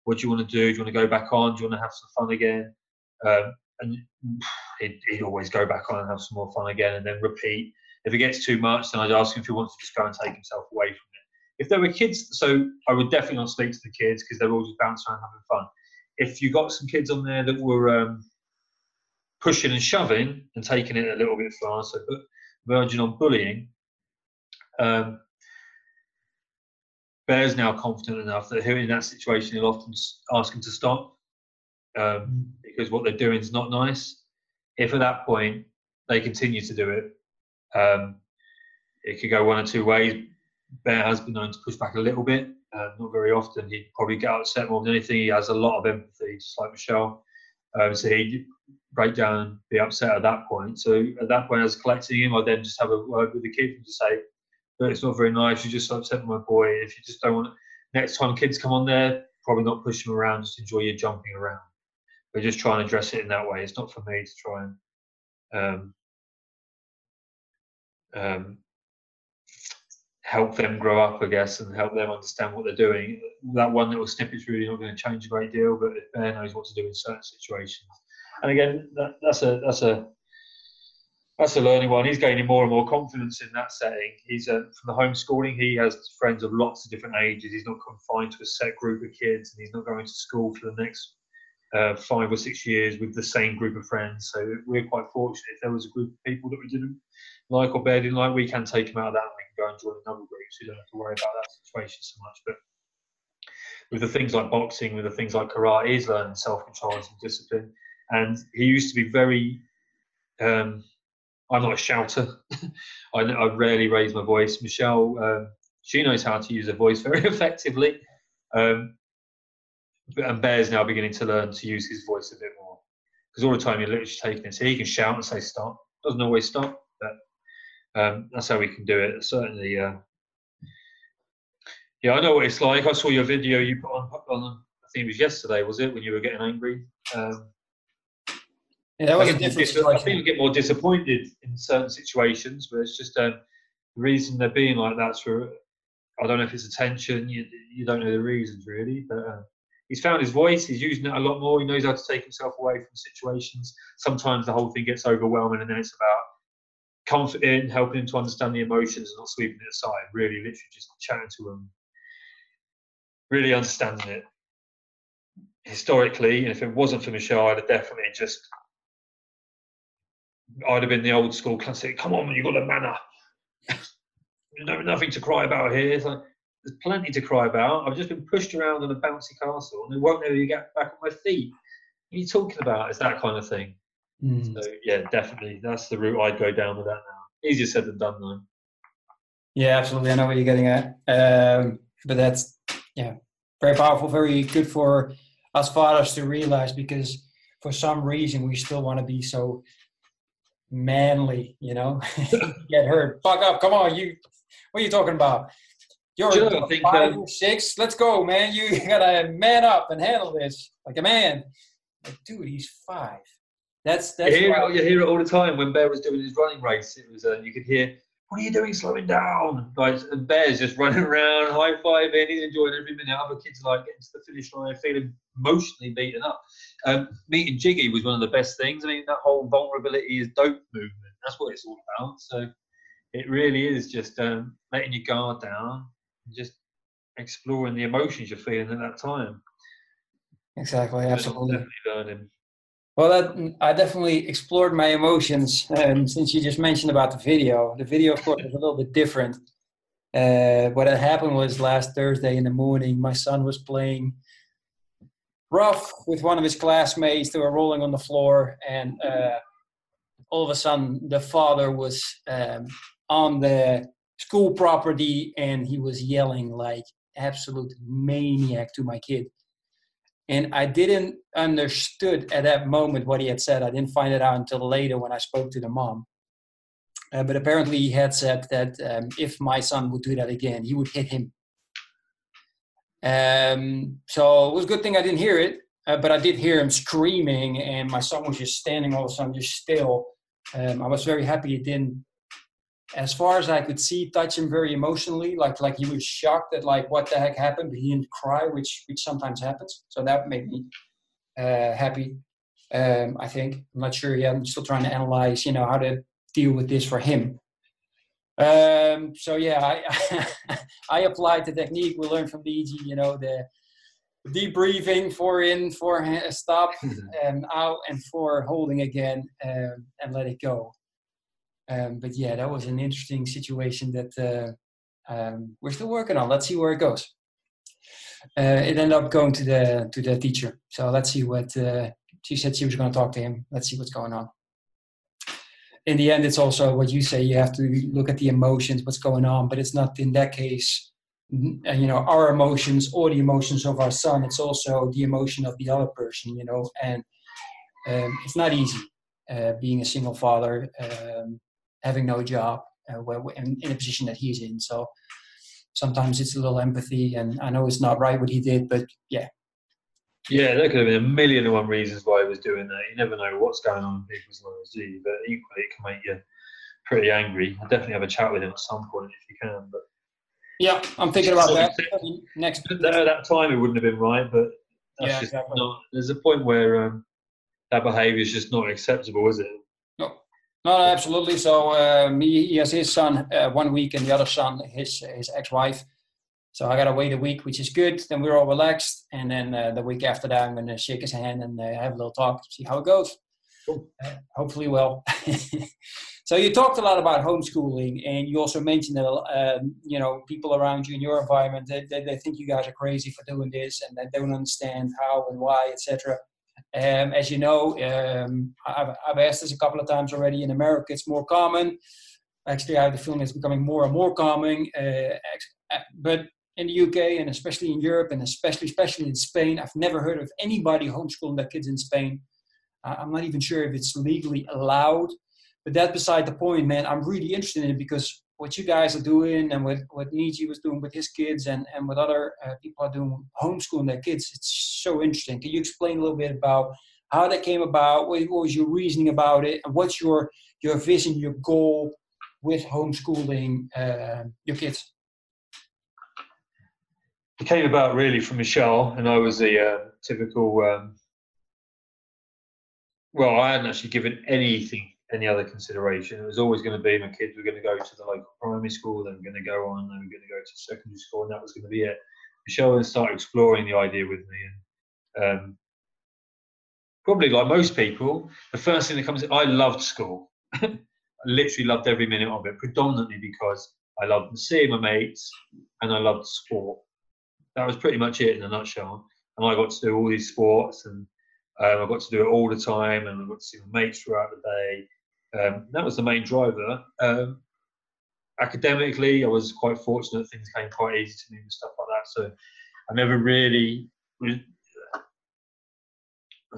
B: What do you want to do? Do you want to go back on? Do you want to have some fun again? Um, and he'd, he'd, always go back on and have some more fun again and then repeat. If it gets too much, then I'd ask him if he wants to just go and take himself away from it. If there were kids, so I would definitely not speak to the kids because they're all just bouncing around having fun. If you got some kids on there that were um, pushing and shoving and taking it a little bit far, so verging on bullying, um, Bear's now confident enough that in that situation he'll often ask him to stop um, mm. because what they're doing is not nice. If at that point they continue to do it, um, it could go one or two ways. Bear has been known to push back a little bit, uh, not very often. He'd probably get upset more than anything. He has a lot of empathy, just like Michelle. Um, so he'd break down, be upset at that point. So at that point, I was collecting him. I'd then just have a word with the kid and just say, "But it's not very nice. You just upset my boy. If you just don't want, it. next time kids come on there, probably not push them around. Just enjoy your jumping around. But just try and address it in that way. It's not for me to try and um, um, help them grow up, I guess, and help them understand what they're doing. That one little snippet is really not going to change a great deal, but if Bear knows what to do in certain situations, and again, that, that's a that's a that's a learning one. He's gaining more and more confidence in that setting. He's uh, from the homeschooling. He has friends of lots of different ages. He's not confined to a set group of kids, and he's not going to school for the next uh, five or six years with the same group of friends. So we're quite fortunate. If there was a group of people that we didn't like or bear didn't like, we can take them out of that and we can go and join another group. So you don't have to worry about that situation so much. But with the things like boxing, with the things like karate, he's learning self-control and discipline. And he used to be very. Um, I'm not a shouter. <laughs> I, I, rarely raise my voice. Michelle, um, she knows how to use her voice very <laughs> effectively. Um, and Bear's now beginning to learn to use his voice a bit more because all the time you're literally taking it. So he can shout and say stop. Doesn't always stop, but um, that's how we can do it. Certainly, uh, yeah, I know what it's like. I saw your video you put on, on I think it was yesterday, was it, when you were getting angry? Um,
A: yeah, that was I a different situation.
B: I think you get more disappointed in certain situations, but it's just um, the reason they're being like that's for. I don't know if it's attention. You you don't know the reasons really, but. Uh, he's found his voice. He's using it a lot more. He knows how to take himself away from situations. Sometimes the whole thing gets overwhelming, and then it's about comforting, helping him to understand the emotions, and not sweeping it aside. Really, literally just chatting to him, really understanding it. Historically, and if it wasn't for Michelle, I'd have definitely just. I'd have been the old school classic. Come on, you've got a manner. <laughs> Nothing to cry about here. It's like, there's plenty to cry about. I've just been pushed around on a bouncy castle and they won't me get back on my feet. What are you talking about? It's that kind of thing. Mm. So, yeah, definitely. That's the route I'd go down with that now. Easier said than done, though.
A: Yeah, absolutely. I know what you're getting at. Um, but that's Yeah, very powerful, very good for us fathers to realize because for some reason we still want to be so manly, you know, <laughs> get hurt. Fuck up, come on, you. What are you talking about? You're
B: Do you know, I think,
A: five
B: um,
A: or six. Let's go, man. You <laughs> gotta man up and handle this like a man. Like, dude, he's five. That's that's
B: you, hear
A: why-
B: it, you hear it all the time when Bear was doing his running race. It was uh, you could hear, "What are you doing, slowing down?" Like and Bear's just running <laughs> around, high fiving, he's enjoying every minute. Other kids are like getting to the finish line, feeling emotionally beaten up. Um, meeting Jiggy was one of the best things. I mean, that whole vulnerability is dope movement. That's what it's all about. So it really is just um, letting your guard down, just exploring the emotions you're feeling at that time.
A: exactly, absolutely.
B: Learning.
A: Well, that, I definitely explored my emotions. Um, since you just mentioned about the video, the video, of course, was a little bit different. Uh, what had happened was last Thursday in the morning, my son was playing rough with one of his classmates. They were rolling on the floor, and uh, all of a sudden, the father was um, on the school property and he was yelling like absolute maniac to my kid and I didn't understood at that moment what he had said. I didn't find it out until later when I spoke to the mom. Uh, but apparently, he had said that um, if my son would do that again, he would hit him. Um, so it was a good thing I didn't hear it, uh, but I did hear him screaming, and my son was just standing all of a sudden, just still. Um, I was very happy it didn't as far as I could see, touch him very emotionally, like like he was shocked at like what the heck happened, but he didn't cry, which which sometimes happens. So that made me uh, happy. Um, I think I'm not sure yet. I'm still trying to analyze, you know, how to deal with this for him. Um, so yeah, I <laughs> I applied the technique we learned from DG, you know, the deep breathing, four in, four stop, <laughs> and out, and four holding again, um, and let it go. Um, but yeah, that was an interesting situation that uh, um, we're still working on. Let's see where it goes. Uh, it ended up going to the to the teacher, so let's see what uh, she said. She was going to talk to him. Let's see what's going on. In the end, it's also what you say. You have to look at the emotions, what's going on, but it's not in that case, uh, you know, our emotions or the emotions of our son. It's also the emotion of the other person, you know, and um, it's not easy uh, being a single father. Um, having no job uh, where, in, in a position that he's in. So sometimes it's a little empathy, and I know it's not right what he did, but yeah,
B: Yeah, there could have been a million and one reasons why he was doing that. You never know what's going on in people's lives, do you? But equally, it can make you pretty angry. I'll definitely have a chat with him at some point if you can. But
A: yeah, I'm thinking about that next.
B: at that time, it wouldn't have been right. But that's
A: Yeah,
B: just
A: exactly.
B: not. There's a point where um, that behaviour is just not acceptable, is it?
A: No, no, absolutely. So um, he, he has his son uh, one week, and the other son his his ex-wife. So I gotta wait a week, which is good. Then we're all relaxed, and then uh, the week after that, I'm gonna shake his hand and uh, have a little talk, see how it goes.
B: Cool.
A: Uh, hopefully, well. <laughs> so you talked a lot about homeschooling, and you also mentioned that um, you know people around you in your environment they, they, they think you guys are crazy for doing this, and they don't understand how and why, etc. Um, as you know, um, I've, I've asked this a couple of times already. In America, it's more common. Actually, I have the feeling it's becoming more and more common. Uh, uh, but in the UK and especially in Europe and especially especially in Spain, I've never heard of anybody homeschooling their kids in Spain. I'm not even sure if it's legally allowed. But that beside the point, man. I'm really interested in it because what you guys are doing and what what Niyi was doing with his kids and and what other uh, people are doing homeschooling their kids, it's so interesting. Can you explain a little bit about how that came about? What, what was your reasoning about it? And what's your your vision, your goal with homeschooling uh, your kids?
B: It came about really from Michelle, and I was the uh, typical. Um, well, I hadn't actually given anything any other consideration. It was always going to be my kids were going to go to the local primary school, then we're going to go on, then we're going to go to secondary school, and that was going to be it. Michelle started exploring the idea with me, and um, probably like most people, the first thing that comes, I loved school. <laughs> I literally loved every minute of it, predominantly because I loved seeing my mates and I loved sport. That was pretty much it in a nutshell. And I got to do all these sports, and um, I got to do it all the time, and I got to see my mates throughout the day. Um, that was the main driver. Um, academically, I was quite fortunate; things came quite easy to me and stuff like that. So I never really was,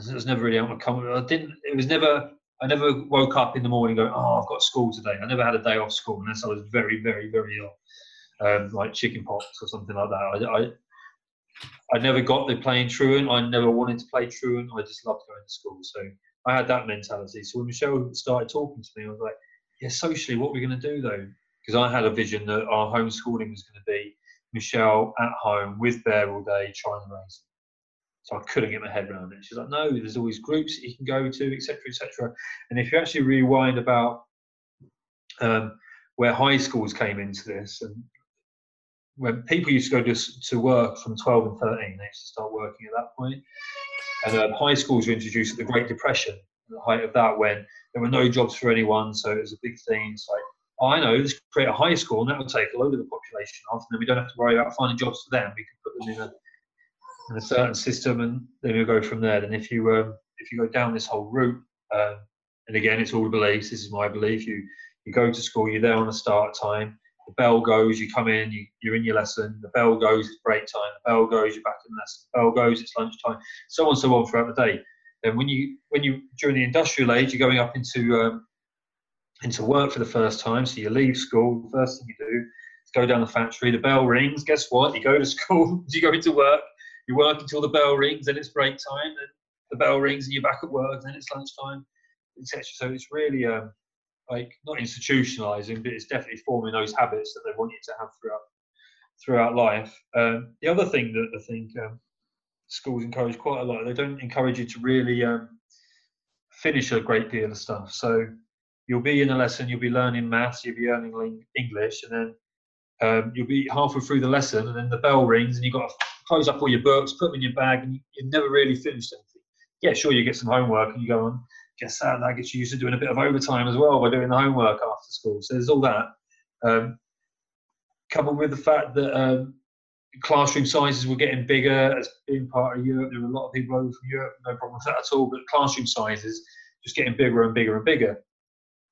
B: it was never really on my comfort. I didn't. It was never. I never woke up in the morning going, "Oh, I've got school today." I never had a day off school unless I was very, very, very ill, um, like chicken pox or something like that. I, I, I never got the playing truant. I never wanted to play truant. I just loved going to school. So I had that mentality. So when Michelle started talking to me, I was like, "Yeah, socially, what are we going to do though?" Because I had a vision that our homeschooling was going to be Michelle at home with Bear all day trying to raise so I couldn't get my head around it. She's like, no, there's always groups that you can go to, etc., etc. And if you actually rewind about um, where high schools came into this, and when people used to go to, to work from 12 and 13, they used to start working at that point. And um, high schools were introduced at the Great Depression, at the height of that, when there were no jobs for anyone. So it was a big thing. It's like, oh, I know, let's create a high school, and that will take a load of the population off, and then we don't have to worry about finding jobs for them. We can put them in a in a certain system, and then we'll go from there. And if you um, if you go down this whole route, um, and again, it's all the beliefs. This is my belief. You you go to school, you're there on a start time. The bell goes, you come in, you, you're in your lesson. The bell goes, it's break time. The bell goes, you're back in the lesson. The bell goes, it's lunchtime. So on, so on throughout the day. Then when you when you during the industrial age, you're going up into um, into work for the first time. So you leave school. The first thing you do is go down the factory. The bell rings. Guess what? You go to <laughs> school. you go into work you work until the bell rings, then it's break time, and the bell rings and you're back at work, then it's lunchtime, etc. So it's really um, like not institutionalizing, but it's definitely forming those habits that they want you to have throughout throughout life. Um, the other thing that I think um, schools encourage quite a lot, they don't encourage you to really um, finish a great deal of stuff. So you'll be in a lesson, you'll be learning maths, you'll be learning English, and then um, you'll be halfway through the lesson, and then the bell rings, and you've got to close up all your books, put them in your bag, and you, have never really finished anything. Yeah, sure, you get some homework and you go on. Guess that gets used to doing a bit of overtime as well by doing the homework after school. So there's all that. Um, coupled with the fact that um, classroom sizes were getting bigger as being part of Europe. There were a lot of people over from Europe, no problem with that at all. But classroom sizes just getting bigger and bigger and bigger.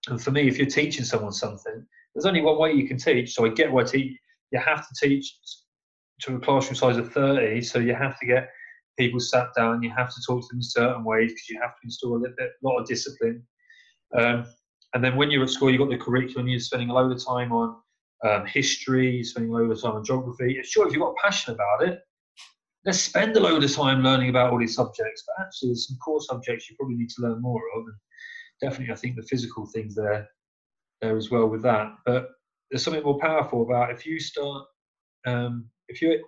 B: And for me, if you're teaching someone something, there's only one way you can teach. So I get why te- you have to teach to a classroom size of 30, so you have to get people sat down, you have to talk to them in certain ways because you have to install a little bit, lot of discipline. Um, and then when you're at school, you've got the curriculum, you're spending a load of time on um, history, spending a load of time on geography. Sure, if you've got passion about it, let's spend a load of time learning about all these subjects. But actually, there's some core subjects you probably need to learn more of. And definitely, I think the physical things there, there as well with that. But there's something more powerful about if you start um, if you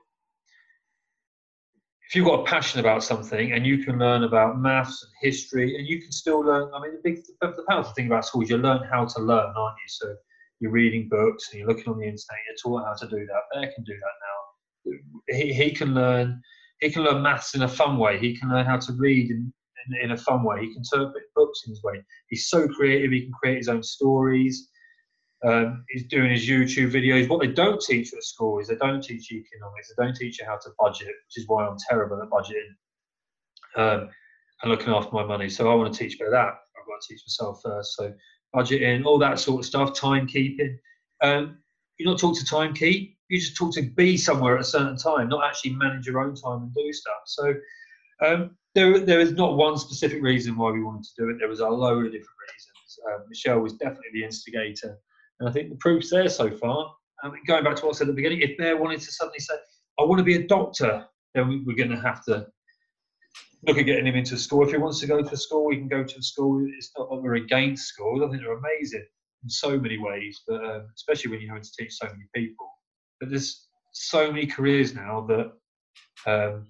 B: if you've got a passion about something and you can learn about maths and history and you can still learn i mean the big the powerful thing about school is you learn how to learn aren't you? So you're reading books and you're looking on the internet you're taught how to do that. Bear can do that now. He, he can learn he can learn maths in a fun way. He can learn how to read in, in, in a fun way. He can interpret books in his way. He's so creative he can create his own stories um, is doing his YouTube videos. What they don't teach at school is they don't teach you economics. They don't teach you how to budget, which is why I'm terrible at budgeting um, and looking after my money. So I want to teach about that. I've got to teach myself first. So budgeting, all that sort of stuff, timekeeping. Um, you're not taught to time keep. You just taught to be somewhere at a certain time, not actually manage your own time and do stuff. So um, there, there is not one specific reason why we wanted to do it. There was a load of different reasons. Um, Michelle was definitely the instigator and I think the proof's there so far. Going back to what I said at the beginning, if Bear wanted to suddenly say, I want to be a doctor, then we, are going to have to look at getting him into school. If he wants to go to school, he can go to school. It's not that we're against schools. I think they're amazing in so many ways, but um, especially when you're having to teach so many people. But there's so many careers now that um,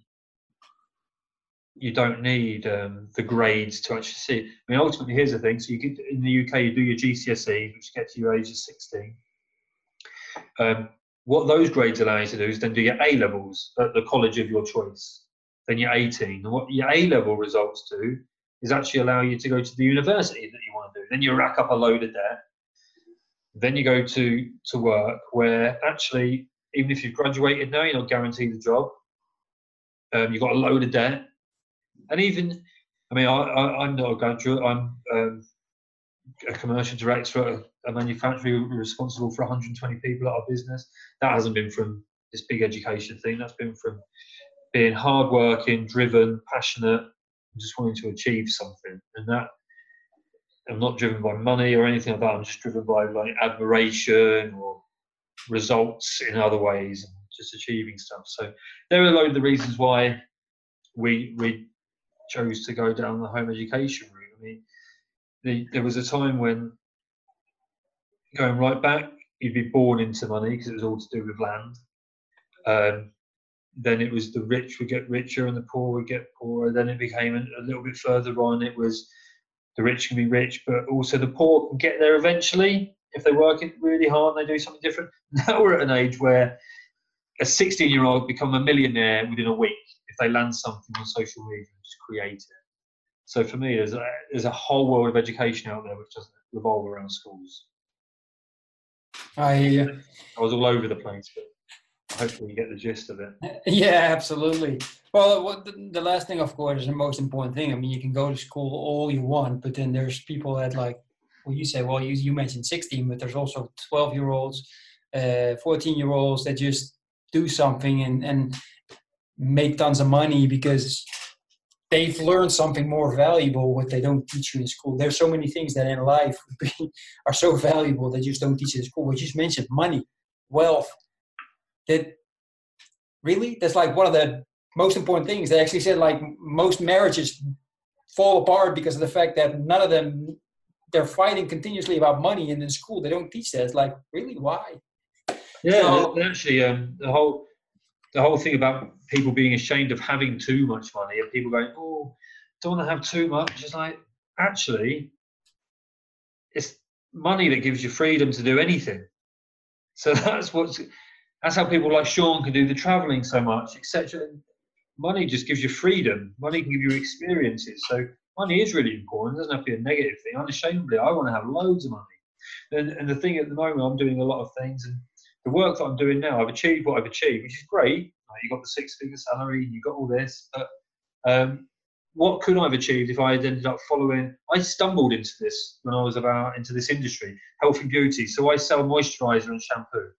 B: you don't need um, the grades to actually see. I mean, ultimately, here's the thing: so you get in the UK, you do your GCSE, which gets you age of 16. Um, what those grades allow you to do is then do your A levels at the college of your choice. Then you're 18, and what your A level results do is actually allow you to go to the university that you want to do. Then you rack up a load of debt. Then you go to to work, where actually, even if you've graduated now, you're not guaranteed a job. Um, you've got a load of debt and even I mean, I, am not a graduate. I'm um, a commercial director at a, manufacturer responsible for 120 people at our business. That hasn't been from this big education thing. That's been from being hardworking, driven, passionate, just wanting to achieve something. And that I'm not driven by money or anything like that. I'm just driven by like admiration or results in other ways and just achieving stuff. So there are a load of the reasons why we we chose to go down the home education route. I mean, the, there was a time when going right back, you'd be born into money because it was all to do with land. Um, then it was the rich would get richer and the poor would get poorer. Then it became a, little bit further on. It was the rich can be rich, but also the poor can get there eventually if they work really hard and they do something different. <laughs> Now we're at an age where a 16 year old become a millionaire within a week they land something on social media and just create it. So for me, there's a, there's a whole world of education out there which doesn't revolve around schools.
A: I,
B: I was all over the place, but hopefully you get the gist of it. <laughs>
A: Yeah, absolutely. Well, the last thing, of course, is the most important thing. I mean, you can go to school all you want, but then there's people that like, well, you say, well, you, you mentioned 16, but there's also 12 year olds, uh, 14 year olds that just do something and, and make tons of money because they've learned something more valuable what they don't teach you in school. There's so many things that in life <laughs> are so valuable that just don't teach in school. We just mentioned money, wealth, that really that's like one of the most important things. They actually said like most marriages fall apart because of the fact that none of them they're fighting continuously about money and in school they don't teach that. It's like really why?
B: Yeah, so, actually, um, the whole the whole thing about people being ashamed of having too much money and people going, oh, don't want to have too much. It's like actually, it's money that gives you freedom to do anything. So <laughs> that's what's that's how people like Sean can do the traveling so much, etc. Money just gives you freedom. Money can give you experiences. So money is really important. It doesn't have to be a negative thing. Unashamedly, I want to have loads of money. And, and the thing at the moment, I'm doing a lot of things, and the work that I'm doing now, I've achieved what I've achieved, which is great. You got the six-figure salary, you got all this, but um, what could I have achieved if I had ended up following? I stumbled into this when I was about into this industry, health and beauty. So I sell moisturizer and shampoo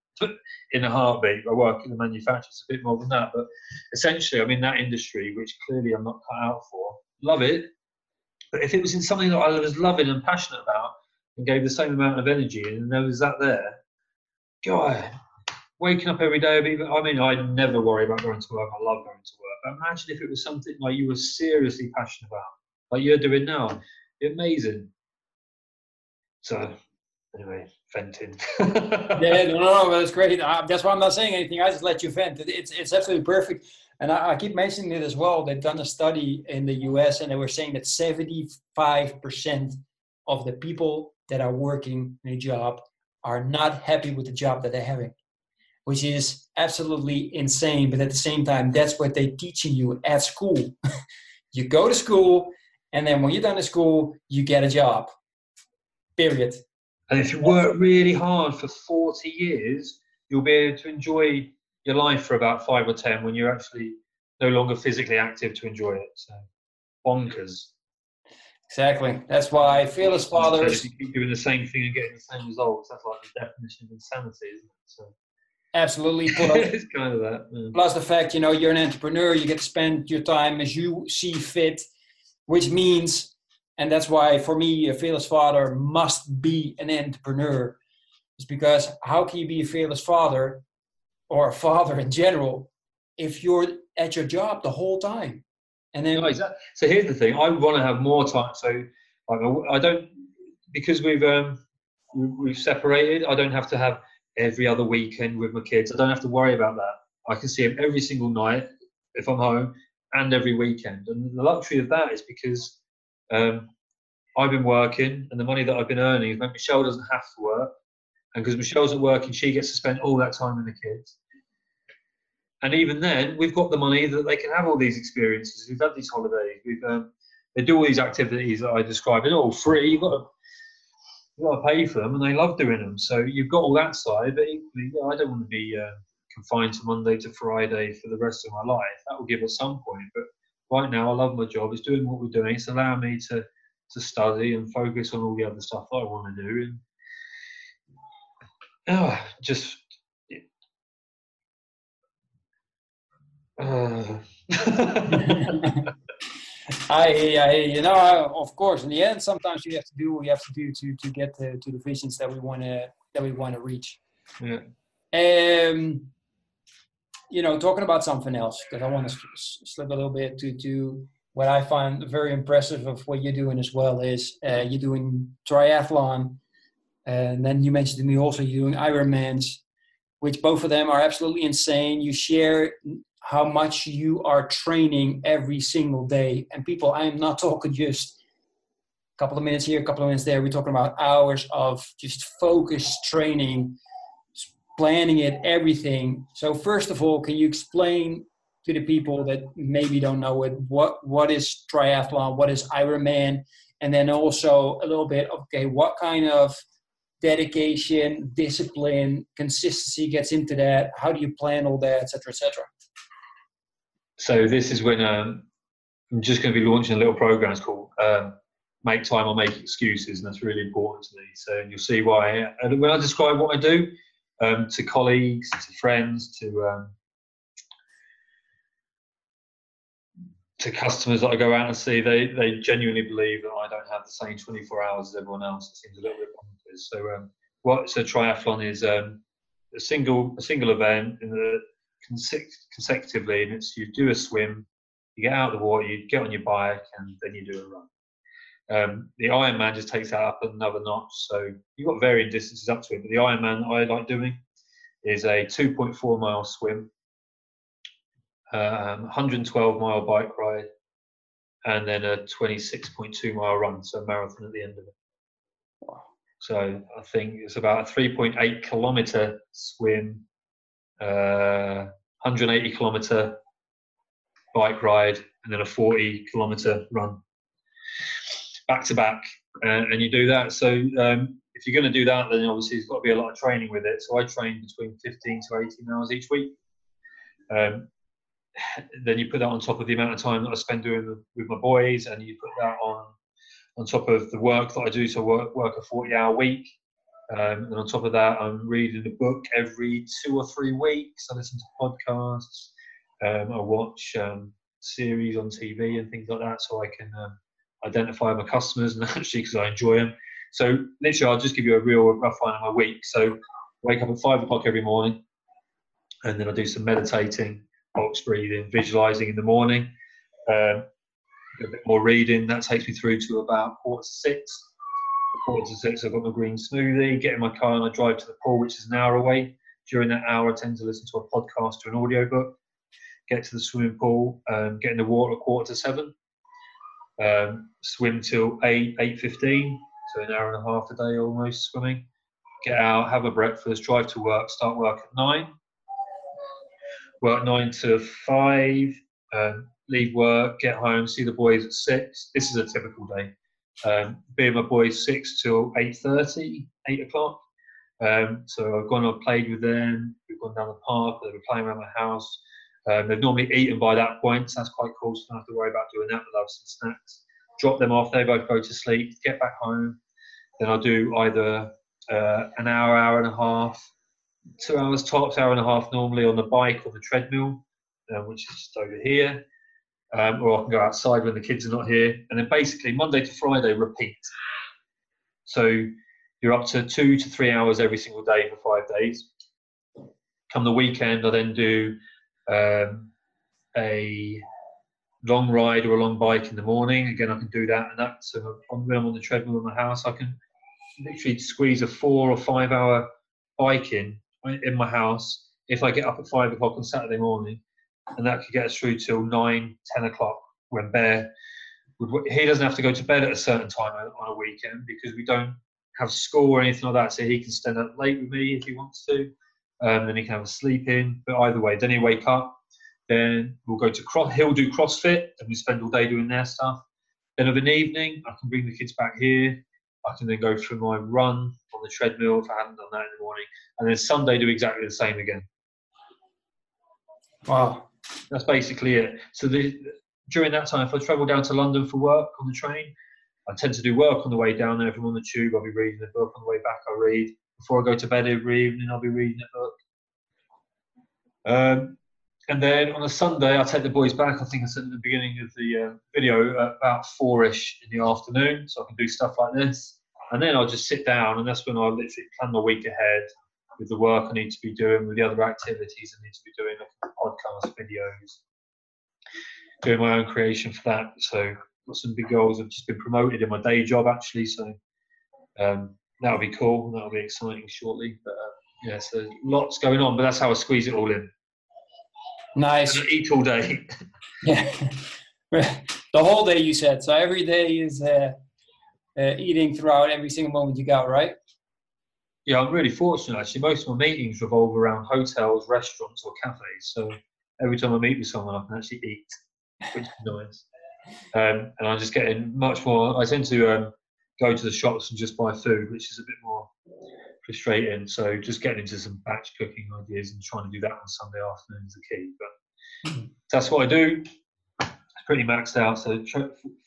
B: in a heartbeat. I work in the manufacturer, it's a bit more than that, but essentially, I'm in that industry, which clearly I'm not cut out for. Love it, but if it was in something that I was loving and passionate about and gave the same amount of energy, and there was that there, God, waking up every day. I mean, I never worry about going to work. I love going to work. But imagine if it was something like you were seriously passionate about, like you're doing now. Amazing. So anyway, venting. <laughs>
A: yeah, no, no, no, that's great. That's why I'm not saying anything. I just let you vent. It's it's absolutely perfect. And I, I, keep mentioning it as well. They've done a study in the U.S. and they were saying that 75 percent of the people that are working in a job are not happy with the job that they're having, which is absolutely insane. But at the same time, that's what they're teaching you at school. <laughs> you go to school, and then when you're done at school, you get a job. Period.
B: And if you work really hard for 40 years, you'll be able to enjoy your life for about five or 10 when you're actually no longer physically active to enjoy it. So, bonkers.
A: Exactly. That's why fearless fathers.
B: If you keep doing the same thing and getting the same results, that's like the definition of insanity, isn't it? So.
A: Absolutely. <laughs>
B: it's kind of that. Yeah.
A: Plus the fact, you know, you're an entrepreneur, you get to spend your time as you see fit, which means and that's why for me a fearless father must be an entrepreneur is because how can you be a fearless father or a father in general if you're at your job the whole time
B: and then exactly. so here's the thing i want to have more time so i don't because we've um we've separated i don't have to have every other weekend with my kids i don't have to worry about that i can see them every single night if i'm home and every weekend and the luxury of that is because um, I've been working, and the money that I've been earning has Michelle doesn't have to work. And because Michelle's at work and she gets to spend all that time with the kids. And even then, we've got the money that they can have all these experiences. We've had these holidays. We've um, they do all these activities that I described. They're all free. You've got to got to pay for them, and they love doing them. So you've got all that side. But equally, yeah, I don't want to be uh, confined to Monday to Friday for the rest of my life. That will give at some point. But right now, I love my job. It's doing what we're doing. It's allowing me to to study and focus on all the other stuff that I want to do. And oh, just Uh. <laughs> <laughs> <laughs>
A: I, I, you know, of course, in the end, sometimes you have to do what you have to do to to get to, to the visions that we want to that we want to reach.
B: Yeah.
A: Um, you know, talking about something else because I want to slip a little bit to to what I find very impressive of what you're doing as well is uh, you're doing triathlon, and then you mentioned to me also you're doing Ironmans, which both of them are absolutely insane. You share how much you are training every single day, and people, I am not talking just a couple of minutes here, a couple of minutes there. We're talking about hours of just focused training planning it, everything. So first of all, can you explain to the people that maybe don't know it what what is triathlon, what is Ironman, and then also a little bit okay, what kind of dedication, discipline, consistency gets into that? How do you plan all that, etc., etc.
B: So this is when um, I'm just going to be launching a little program. It's called um, "Make Time or Make Excuses," and that's really important to me. So you'll see why. And when I describe what I do, um, to colleagues, to friends, to um, to customers that I go out and see, they they genuinely believe that I don't have the same 24 hours as everyone else. It seems a little bit bonkers. So um, what's a triathlon is um, a single a single event in the consecutively, and it's you do a swim, you get out of the water, you get on your bike, and then you do a run. Um, the Ironman just takes that up another notch. So you've got varying distances up to it, but the Ironman I like doing is a 2.4 mile swim, um, 112 mile bike ride, and then a 26.2 mile run, so a marathon at the end of it. So I think it's about a 3.8 kilometer swim, uh, 180 kilometer bike ride, and then a 40 kilometer run back to back, uh, and you do that. So um, if you're going to do that, then obviously there's got to be a lot of training with it. So I train between 15 to 18 hours each week. Um, <sighs> then you put that on top of the amount of time that I spend doing with my boys, and you put that on on top of the work that I do. So work work a 40 hour week. Um, and on top of that, I'm reading a book every two or three weeks. I listen to podcasts. Um, I watch um, series on TV and things like that, so I can um, identify my customers and <laughs> actually because I enjoy them. So literally, I'll just give you a real rough line of my week. So wake up at five o'clock every morning, and then I do some meditating, box breathing, visualizing in the morning. Um, a bit more reading. That takes me through to about quarter six. Quarter to six, I've got my green smoothie. Get in my car and I drive to the pool, which is an hour away. During that hour, I tend to listen to a podcast or an audiobook. Get to the swimming pool, um, get in the water at quarter to seven um, swim till 8, 8.15, so an hour and a half a day almost swimming. Get out, have a breakfast, drive to work, start work at 9. Work 9 to 5, um, leave work, get home, see the boys at 6. This is a typical day. Um, be with my boys 6 till 8.30, 8 o'clock. Um, so I've gone and played with them. We've gone down the park. They've been playing around my house. Um, they've normally eaten by that point, so that's quite cool. So I don't have to worry about doing that. They'll have some snacks. Drop them off. They both go to sleep. Get back home. Then I'll do either uh, an hour, hour and a half, two hours tops, hour and a half normally on the bike or the treadmill, uh, which is just over here. Um, or I can go outside when the kids are not here. And then basically Monday to Friday, repeat. So you're up to two to three hours every single day for five days. Come the weekend, I then do um, a long ride or a long bike in the morning. Again, I can do that, and that's uh, when I'm on the treadmill in my house. I can literally squeeze a four or five hour bike in in my house if I get up at five o'clock on Saturday morning, and that could get us through till nine, ten o'clock when Bear. He doesn't have to go to bed at a certain time on a weekend because we don't have school or anything like that, so he can stand up late with me if he wants to um, then he can have a sleep in. But either way, then he wake up. Then we'll go to cross. He'll do CrossFit, and we spend all day doing their stuff. Then of an evening, I can bring the kids back here. I can then go for my run on the treadmill if I haven't done that in the morning, and then Sunday do exactly the same again.
A: Wow,
B: that's basically it. So the, during that time, if I travel down to London for work on the train, I tend to do work on the way down there. If I'm on the tube, I'll be reading a book. On the way back, I'll read before I go to bed every evening, I'll be reading a book. Um, And then on a Sunday, I take the boys back. I think I said at the beginning of the uh, video about four-ish in the afternoon, so I can do stuff like this. And then I'll just sit down, and that's when I literally plan my week ahead with the work I need to be doing, with the other activities I need to be doing, like podcast videos, doing my own creation for that. So got some big goals. I've just been promoted in my day job actually, so um, that'll be cool. That'll be exciting shortly. But uh, yeah, so lots going on, but that's how I squeeze it all in.
A: Nice.
B: And eat all day. <laughs>
A: yeah, <laughs> the whole day you said. So every day is uh, uh, eating throughout every single moment you got, right?
B: Yeah, I'm really fortunate actually. Most of my meetings revolve around hotels, restaurants, or cafes. So every time I meet with someone, I can actually eat, which is nice. Um, and I'm just getting much more. I tend to um, go to the shops and just buy food, which is a bit more frustrating. So just getting into some batch cooking ideas and trying to do that on Sunday afternoon is the key. But <clears throat> that's what I do. It's pretty maxed out. So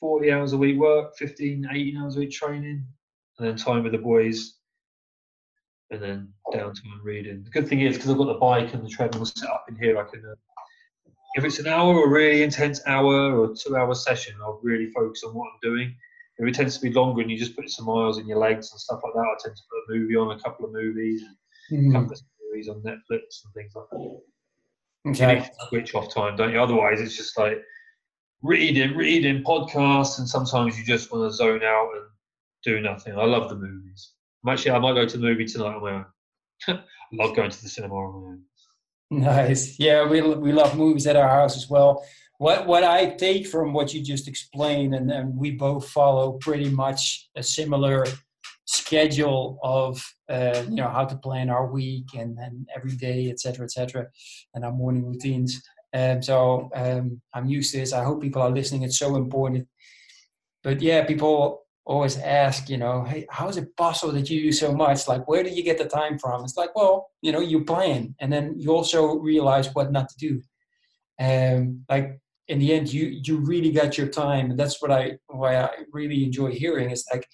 B: 40 hours a week work, 15, 18 hours a week training, and then time with the boys, and then downtime reading. The good thing is because I've got the bike and the treadmill set up in here, I can. Uh, if it's an hour or really intense hour or two hour session, I'll really focus on what I'm doing. If it tends to be longer and you just put some miles in your legs and stuff like that, I tend to put a movie on, a couple of movies, mm. a couple of movies on Netflix and things like that. Okay. You need to switch off time, don't you? Otherwise, it's just like reading, reading podcasts, and sometimes you just want to zone out and do nothing. I love the movies. I'm actually, I might go to the movie tonight on my own. <laughs> I love going to the cinema on my own.
A: Nice. Yeah, we we love movies at our house as well. What what I take from what you just explained, and then we both follow pretty much a similar schedule of uh, you know how to plan our week and, and every day, etc., etc., and our morning routines. Um, so um, I'm used to this. I hope people are listening. It's so important. But yeah, people always ask, you know, hey, how is it possible that you do so much? Like, where do you get the time from? It's like, well, you know, you plan, and then you also realize what not to do. And like in the end, you you really got your time, and that's what I why I really enjoy hearing. Is like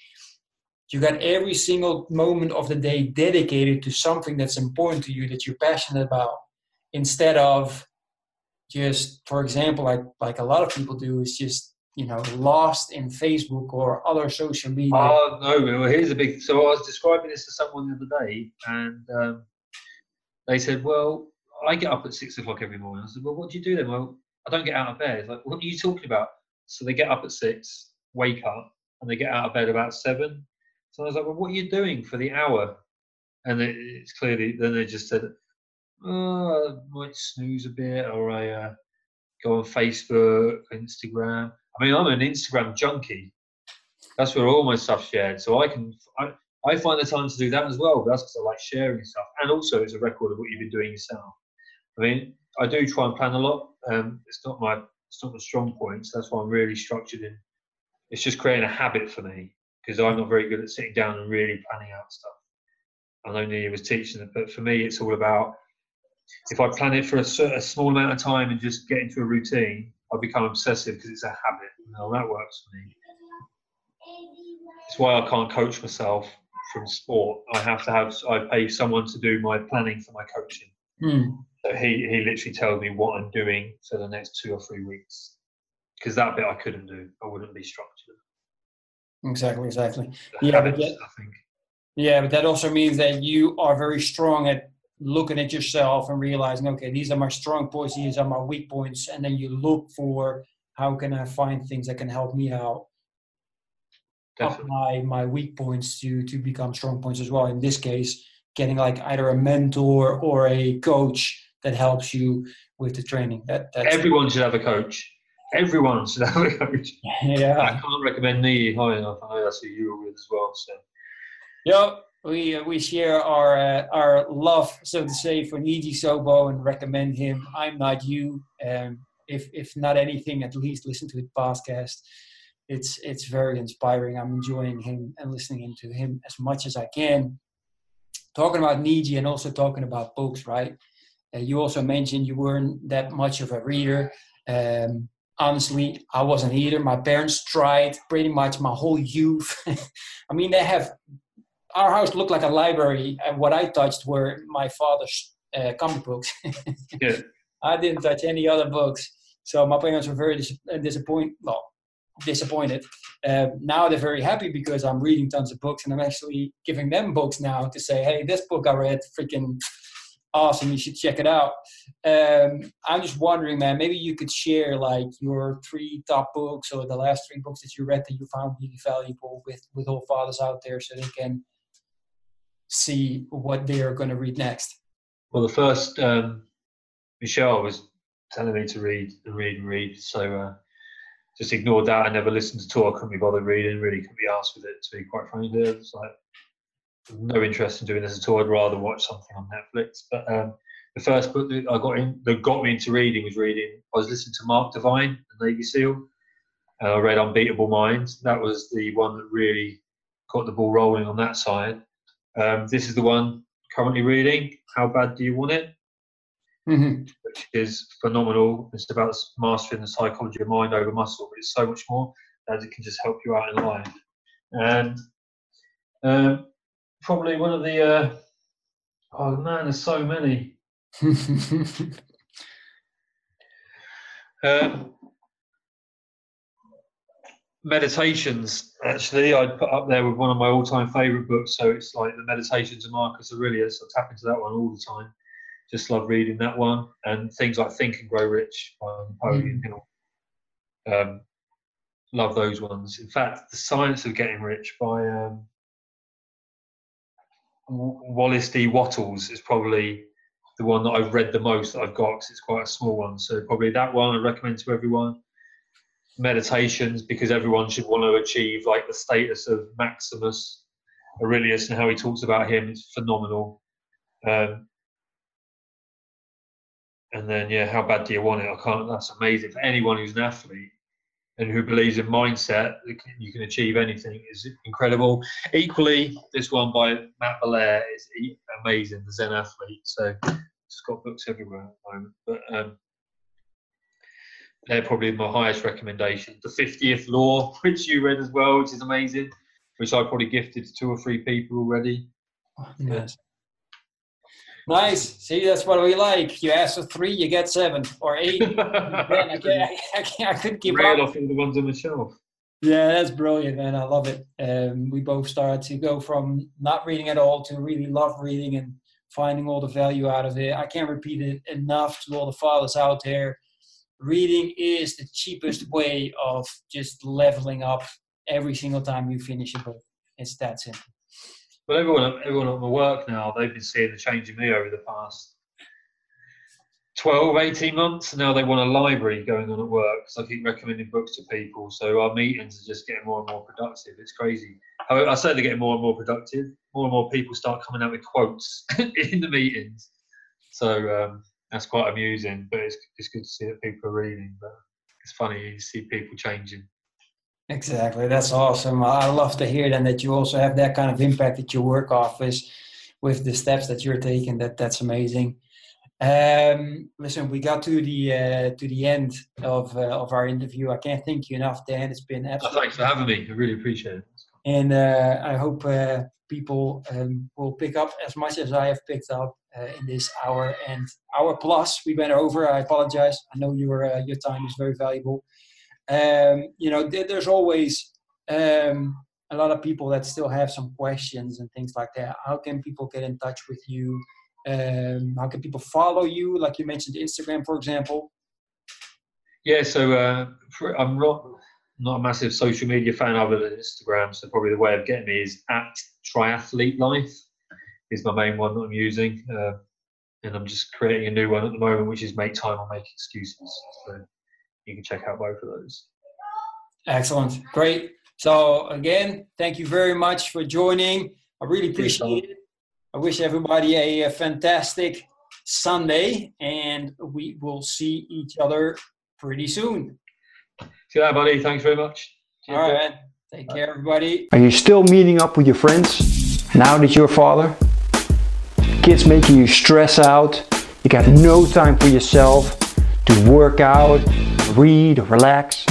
A: you got every single moment of the day dedicated to something that's important to you that you're passionate about, instead of just, for example, like like a lot of people do, is just you know lost in Facebook or other social media?
B: Oh no! Well, here's a big. So I was describing this to someone the other day, and um, they said, "Well, I get up at six o'clock every morning." I said, "Well, what do you do then?" Well, I don't get out of bed. Like, what are you talking about? So they get up at six, wake up, and they get out of bed about seven. So I was like, "Well, what are you doing for the hour?" And it's clearly then they just said, "Oh, I might snooze a bit, or I uh, go on Facebook, Instagram." I mean, I'm an Instagram junkie. That's where all my stuff shared. So I can, I, I find the time to do that as well. That's because I like sharing stuff, and also it's a record of what you've been doing yourself. I mean, I do try and plan a lot. Um, it's not my, it's not the strong points. That's why I'm really structured in. It's just creating a habit for me because I'm not very good at sitting down and really planning out stuff. I know Niyi was teaching it, but for me, it's all about if I plan it for a, a small amount of time and just get into a routine, I become obsessive because it's a habit. And that works for me. It's why I can't coach myself from sport. I have to have I pay someone to do my planning for my coaching. Mm. So he he literally tells me what I'm doing for the next two or three weeks because that bit I couldn't do. I wouldn't be structured.
A: Exactly, exactly. The yeah, habits, but that, I think. Yeah, but that also means that you are very strong at looking at yourself and realizing, okay, these are my strong points, these are my weak points, and then you look for how can I find things that can help me out, Definitely. up my my weak points to to become strong points as well. In this case, getting like either a mentor or a coach that helps you with the training. That
B: everyone should have a coach. Everyone should have a coach. <laughs>
A: Yeah,
B: I can't recommend Niyi high enough. I know that's who you were with as well. So.
A: Yep, we uh, we share our uh, our love, so to say, for Niyi Sobo and recommend him. I'm not you. Um, if if not anything, at least listen to his podcast. It's it's very inspiring. I'm enjoying him and listening to him as much as I can. Talking about Niyi and also talking about books, right? Uh, you also mentioned you weren't that much of a reader. Um, honestly, I wasn't either. My parents tried pretty much my whole youth. <laughs> I mean, they have our house looked like a library, and what I touched were my father's uh, comic books. <laughs>
B: yeah.
A: I didn't touch any other books. So my parents were very dis- uh, disappointed. Well, disappointed. Uh, now they're very happy because I'm reading tons of books and I'm actually giving them books now to say, hey, this book I read, freaking awesome. You should check it out. Um, I'm just wondering, man, maybe you could share like your three top books or the last three books that you read that you found really valuable with with all fathers out there, so they can see what they are going to read next.
B: Well, the first um, Michelle was telling me to read and read and read, so uh, just ignored that. I never listened all. I couldn't be bothered reading. Really couldn't be asked with it. To be quite frank, it's like no interest in doing this at all. I'd rather watch something on Netflix. But um, the first book that I got in that got me into reading was reading. I was listening to Mark Divine, the Navy SEAL. And I read Unbeatable Minds. That was the one that really got the ball rolling on that side. Um, this is the one currently reading. How bad do you want it? Mm-hmm. Which is phenomenal. It's about mastering the psychology of mind over muscle, but it's so much more as it can just help you out in life. And um, probably one of the. Uh, oh man, there's so many. um, <laughs> meditations, actually, I'd put up there with one of my all-time favourite books. So it's like the Meditations of Marcus Aurelius. I tap into that one all the time. Just love reading that one, and things like Think and Grow Rich by Napoleon mm. Hill. Um, love those ones. In fact, The Science of Getting Rich by um, Wallace D. Wattles is probably the one that I've read the most that I've got because it's quite a small one. So probably that one I recommend to everyone. Meditations because everyone should want to achieve like the status of Maximus Aurelius and how he talks about him is phenomenal. Um, and then yeah, how bad do you want it? I can't. That's amazing for anyone who's an athlete and who believes in mindset you can achieve anything is incredible. Equally, this one by Matt Belair is amazing, the Zen athlete. So just got books everywhere at the moment. But um, they're probably my highest recommendation. The 50th Law, <laughs> which you read as well, which is amazing, which I probably gifted to two or three people already.
A: Yes. Nice. See, that's what we like. You ask for three, you get seven or eight. <laughs> Man, I, can't, I, can't, I couldn't keep
B: Rail off all the ones on the shelf.
A: Yeah, that's brilliant, man. I love it. Um, we both started to go from not reading at all to really love reading and finding all the value out of it. I can't repeat it enough to all the fathers out there. Reading is the cheapest way of just leveling up every single time you finish a book. It's that simple.
B: Well, everyone, everyone at my work now, they've been seeing the change in me over the past 12, 18 months. Now they want a library going on at work because I keep recommending books to people. So our meetings are just getting more and more productive. It's crazy. I say they're getting more and more productive. More and more people start coming out with quotes <laughs> in the meetings. So um, that's quite amusing, but it's, it's good to see that people are reading. But it's funny you see people changing.
A: Exactly. That's awesome. I love to hear then that you also have that kind of impact at your work office with the steps that you're taking. That that's amazing. Um, listen, we got to the uh, to the end of uh, of our interview. I can't thank you enough, Dan. It's been
B: absolutely. Oh, thanks for having me. I really appreciate it.
A: And uh, I hope uh, people um, will pick up as much as I have picked up uh, in this hour and hour plus. We went over. I apologize. I know your uh, your time is very valuable um, you know, there's always um, a lot of people that still have some questions and things like that. How can people get in touch with you? Um, how can people follow you? Like you mentioned, Instagram, for example.
B: Yeah, so uh, I'm not not a massive social media fan other than Instagram. So probably the way of getting me is at Triathlete Life is my main one that I'm using, uh, and I'm just creating a new one at the moment, which is Make Time or Make Excuses. So you can check out both of those.
A: Excellent. Great. So again, thank you very much for joining. I really appreciate it. I wish everybody a, a, fantastic Sunday, and we will see each other pretty soon.
B: See you later, buddy. Thanks very much.
A: Cheers, All right. Take Bye. care, everybody.
C: Are you still meeting up with your friends now that you're a father? Kids making you stress out. You got no time for yourself to work out, read, or relax?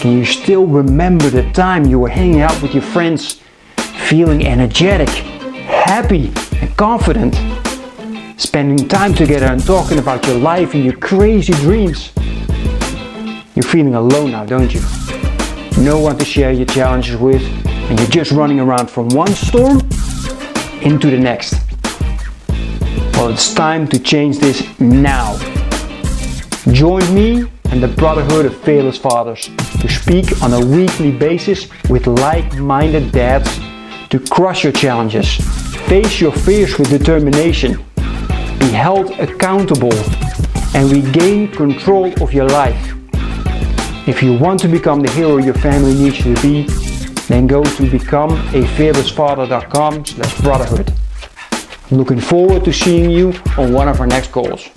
C: Can you still remember the time you were hanging out with your friends, feeling energetic, happy, and confident?
A: spending time together and talking about your life and your crazy dreams. You're feeling alone now, don't you? No one to share your challenges with, and you're just running around from one storm into the next. Well, it's time to change this now. Join me and the Brotherhood of Fearless Fathers to speak on a weekly basis with like minded dads to crush your challenges, face your fears with determination, be held accountable, and regain control of your life. If you want to become the hero your family needs you to be, then go to becomeafearlessfather.com slash brotherhood. Looking forward to seeing you on one of our next calls.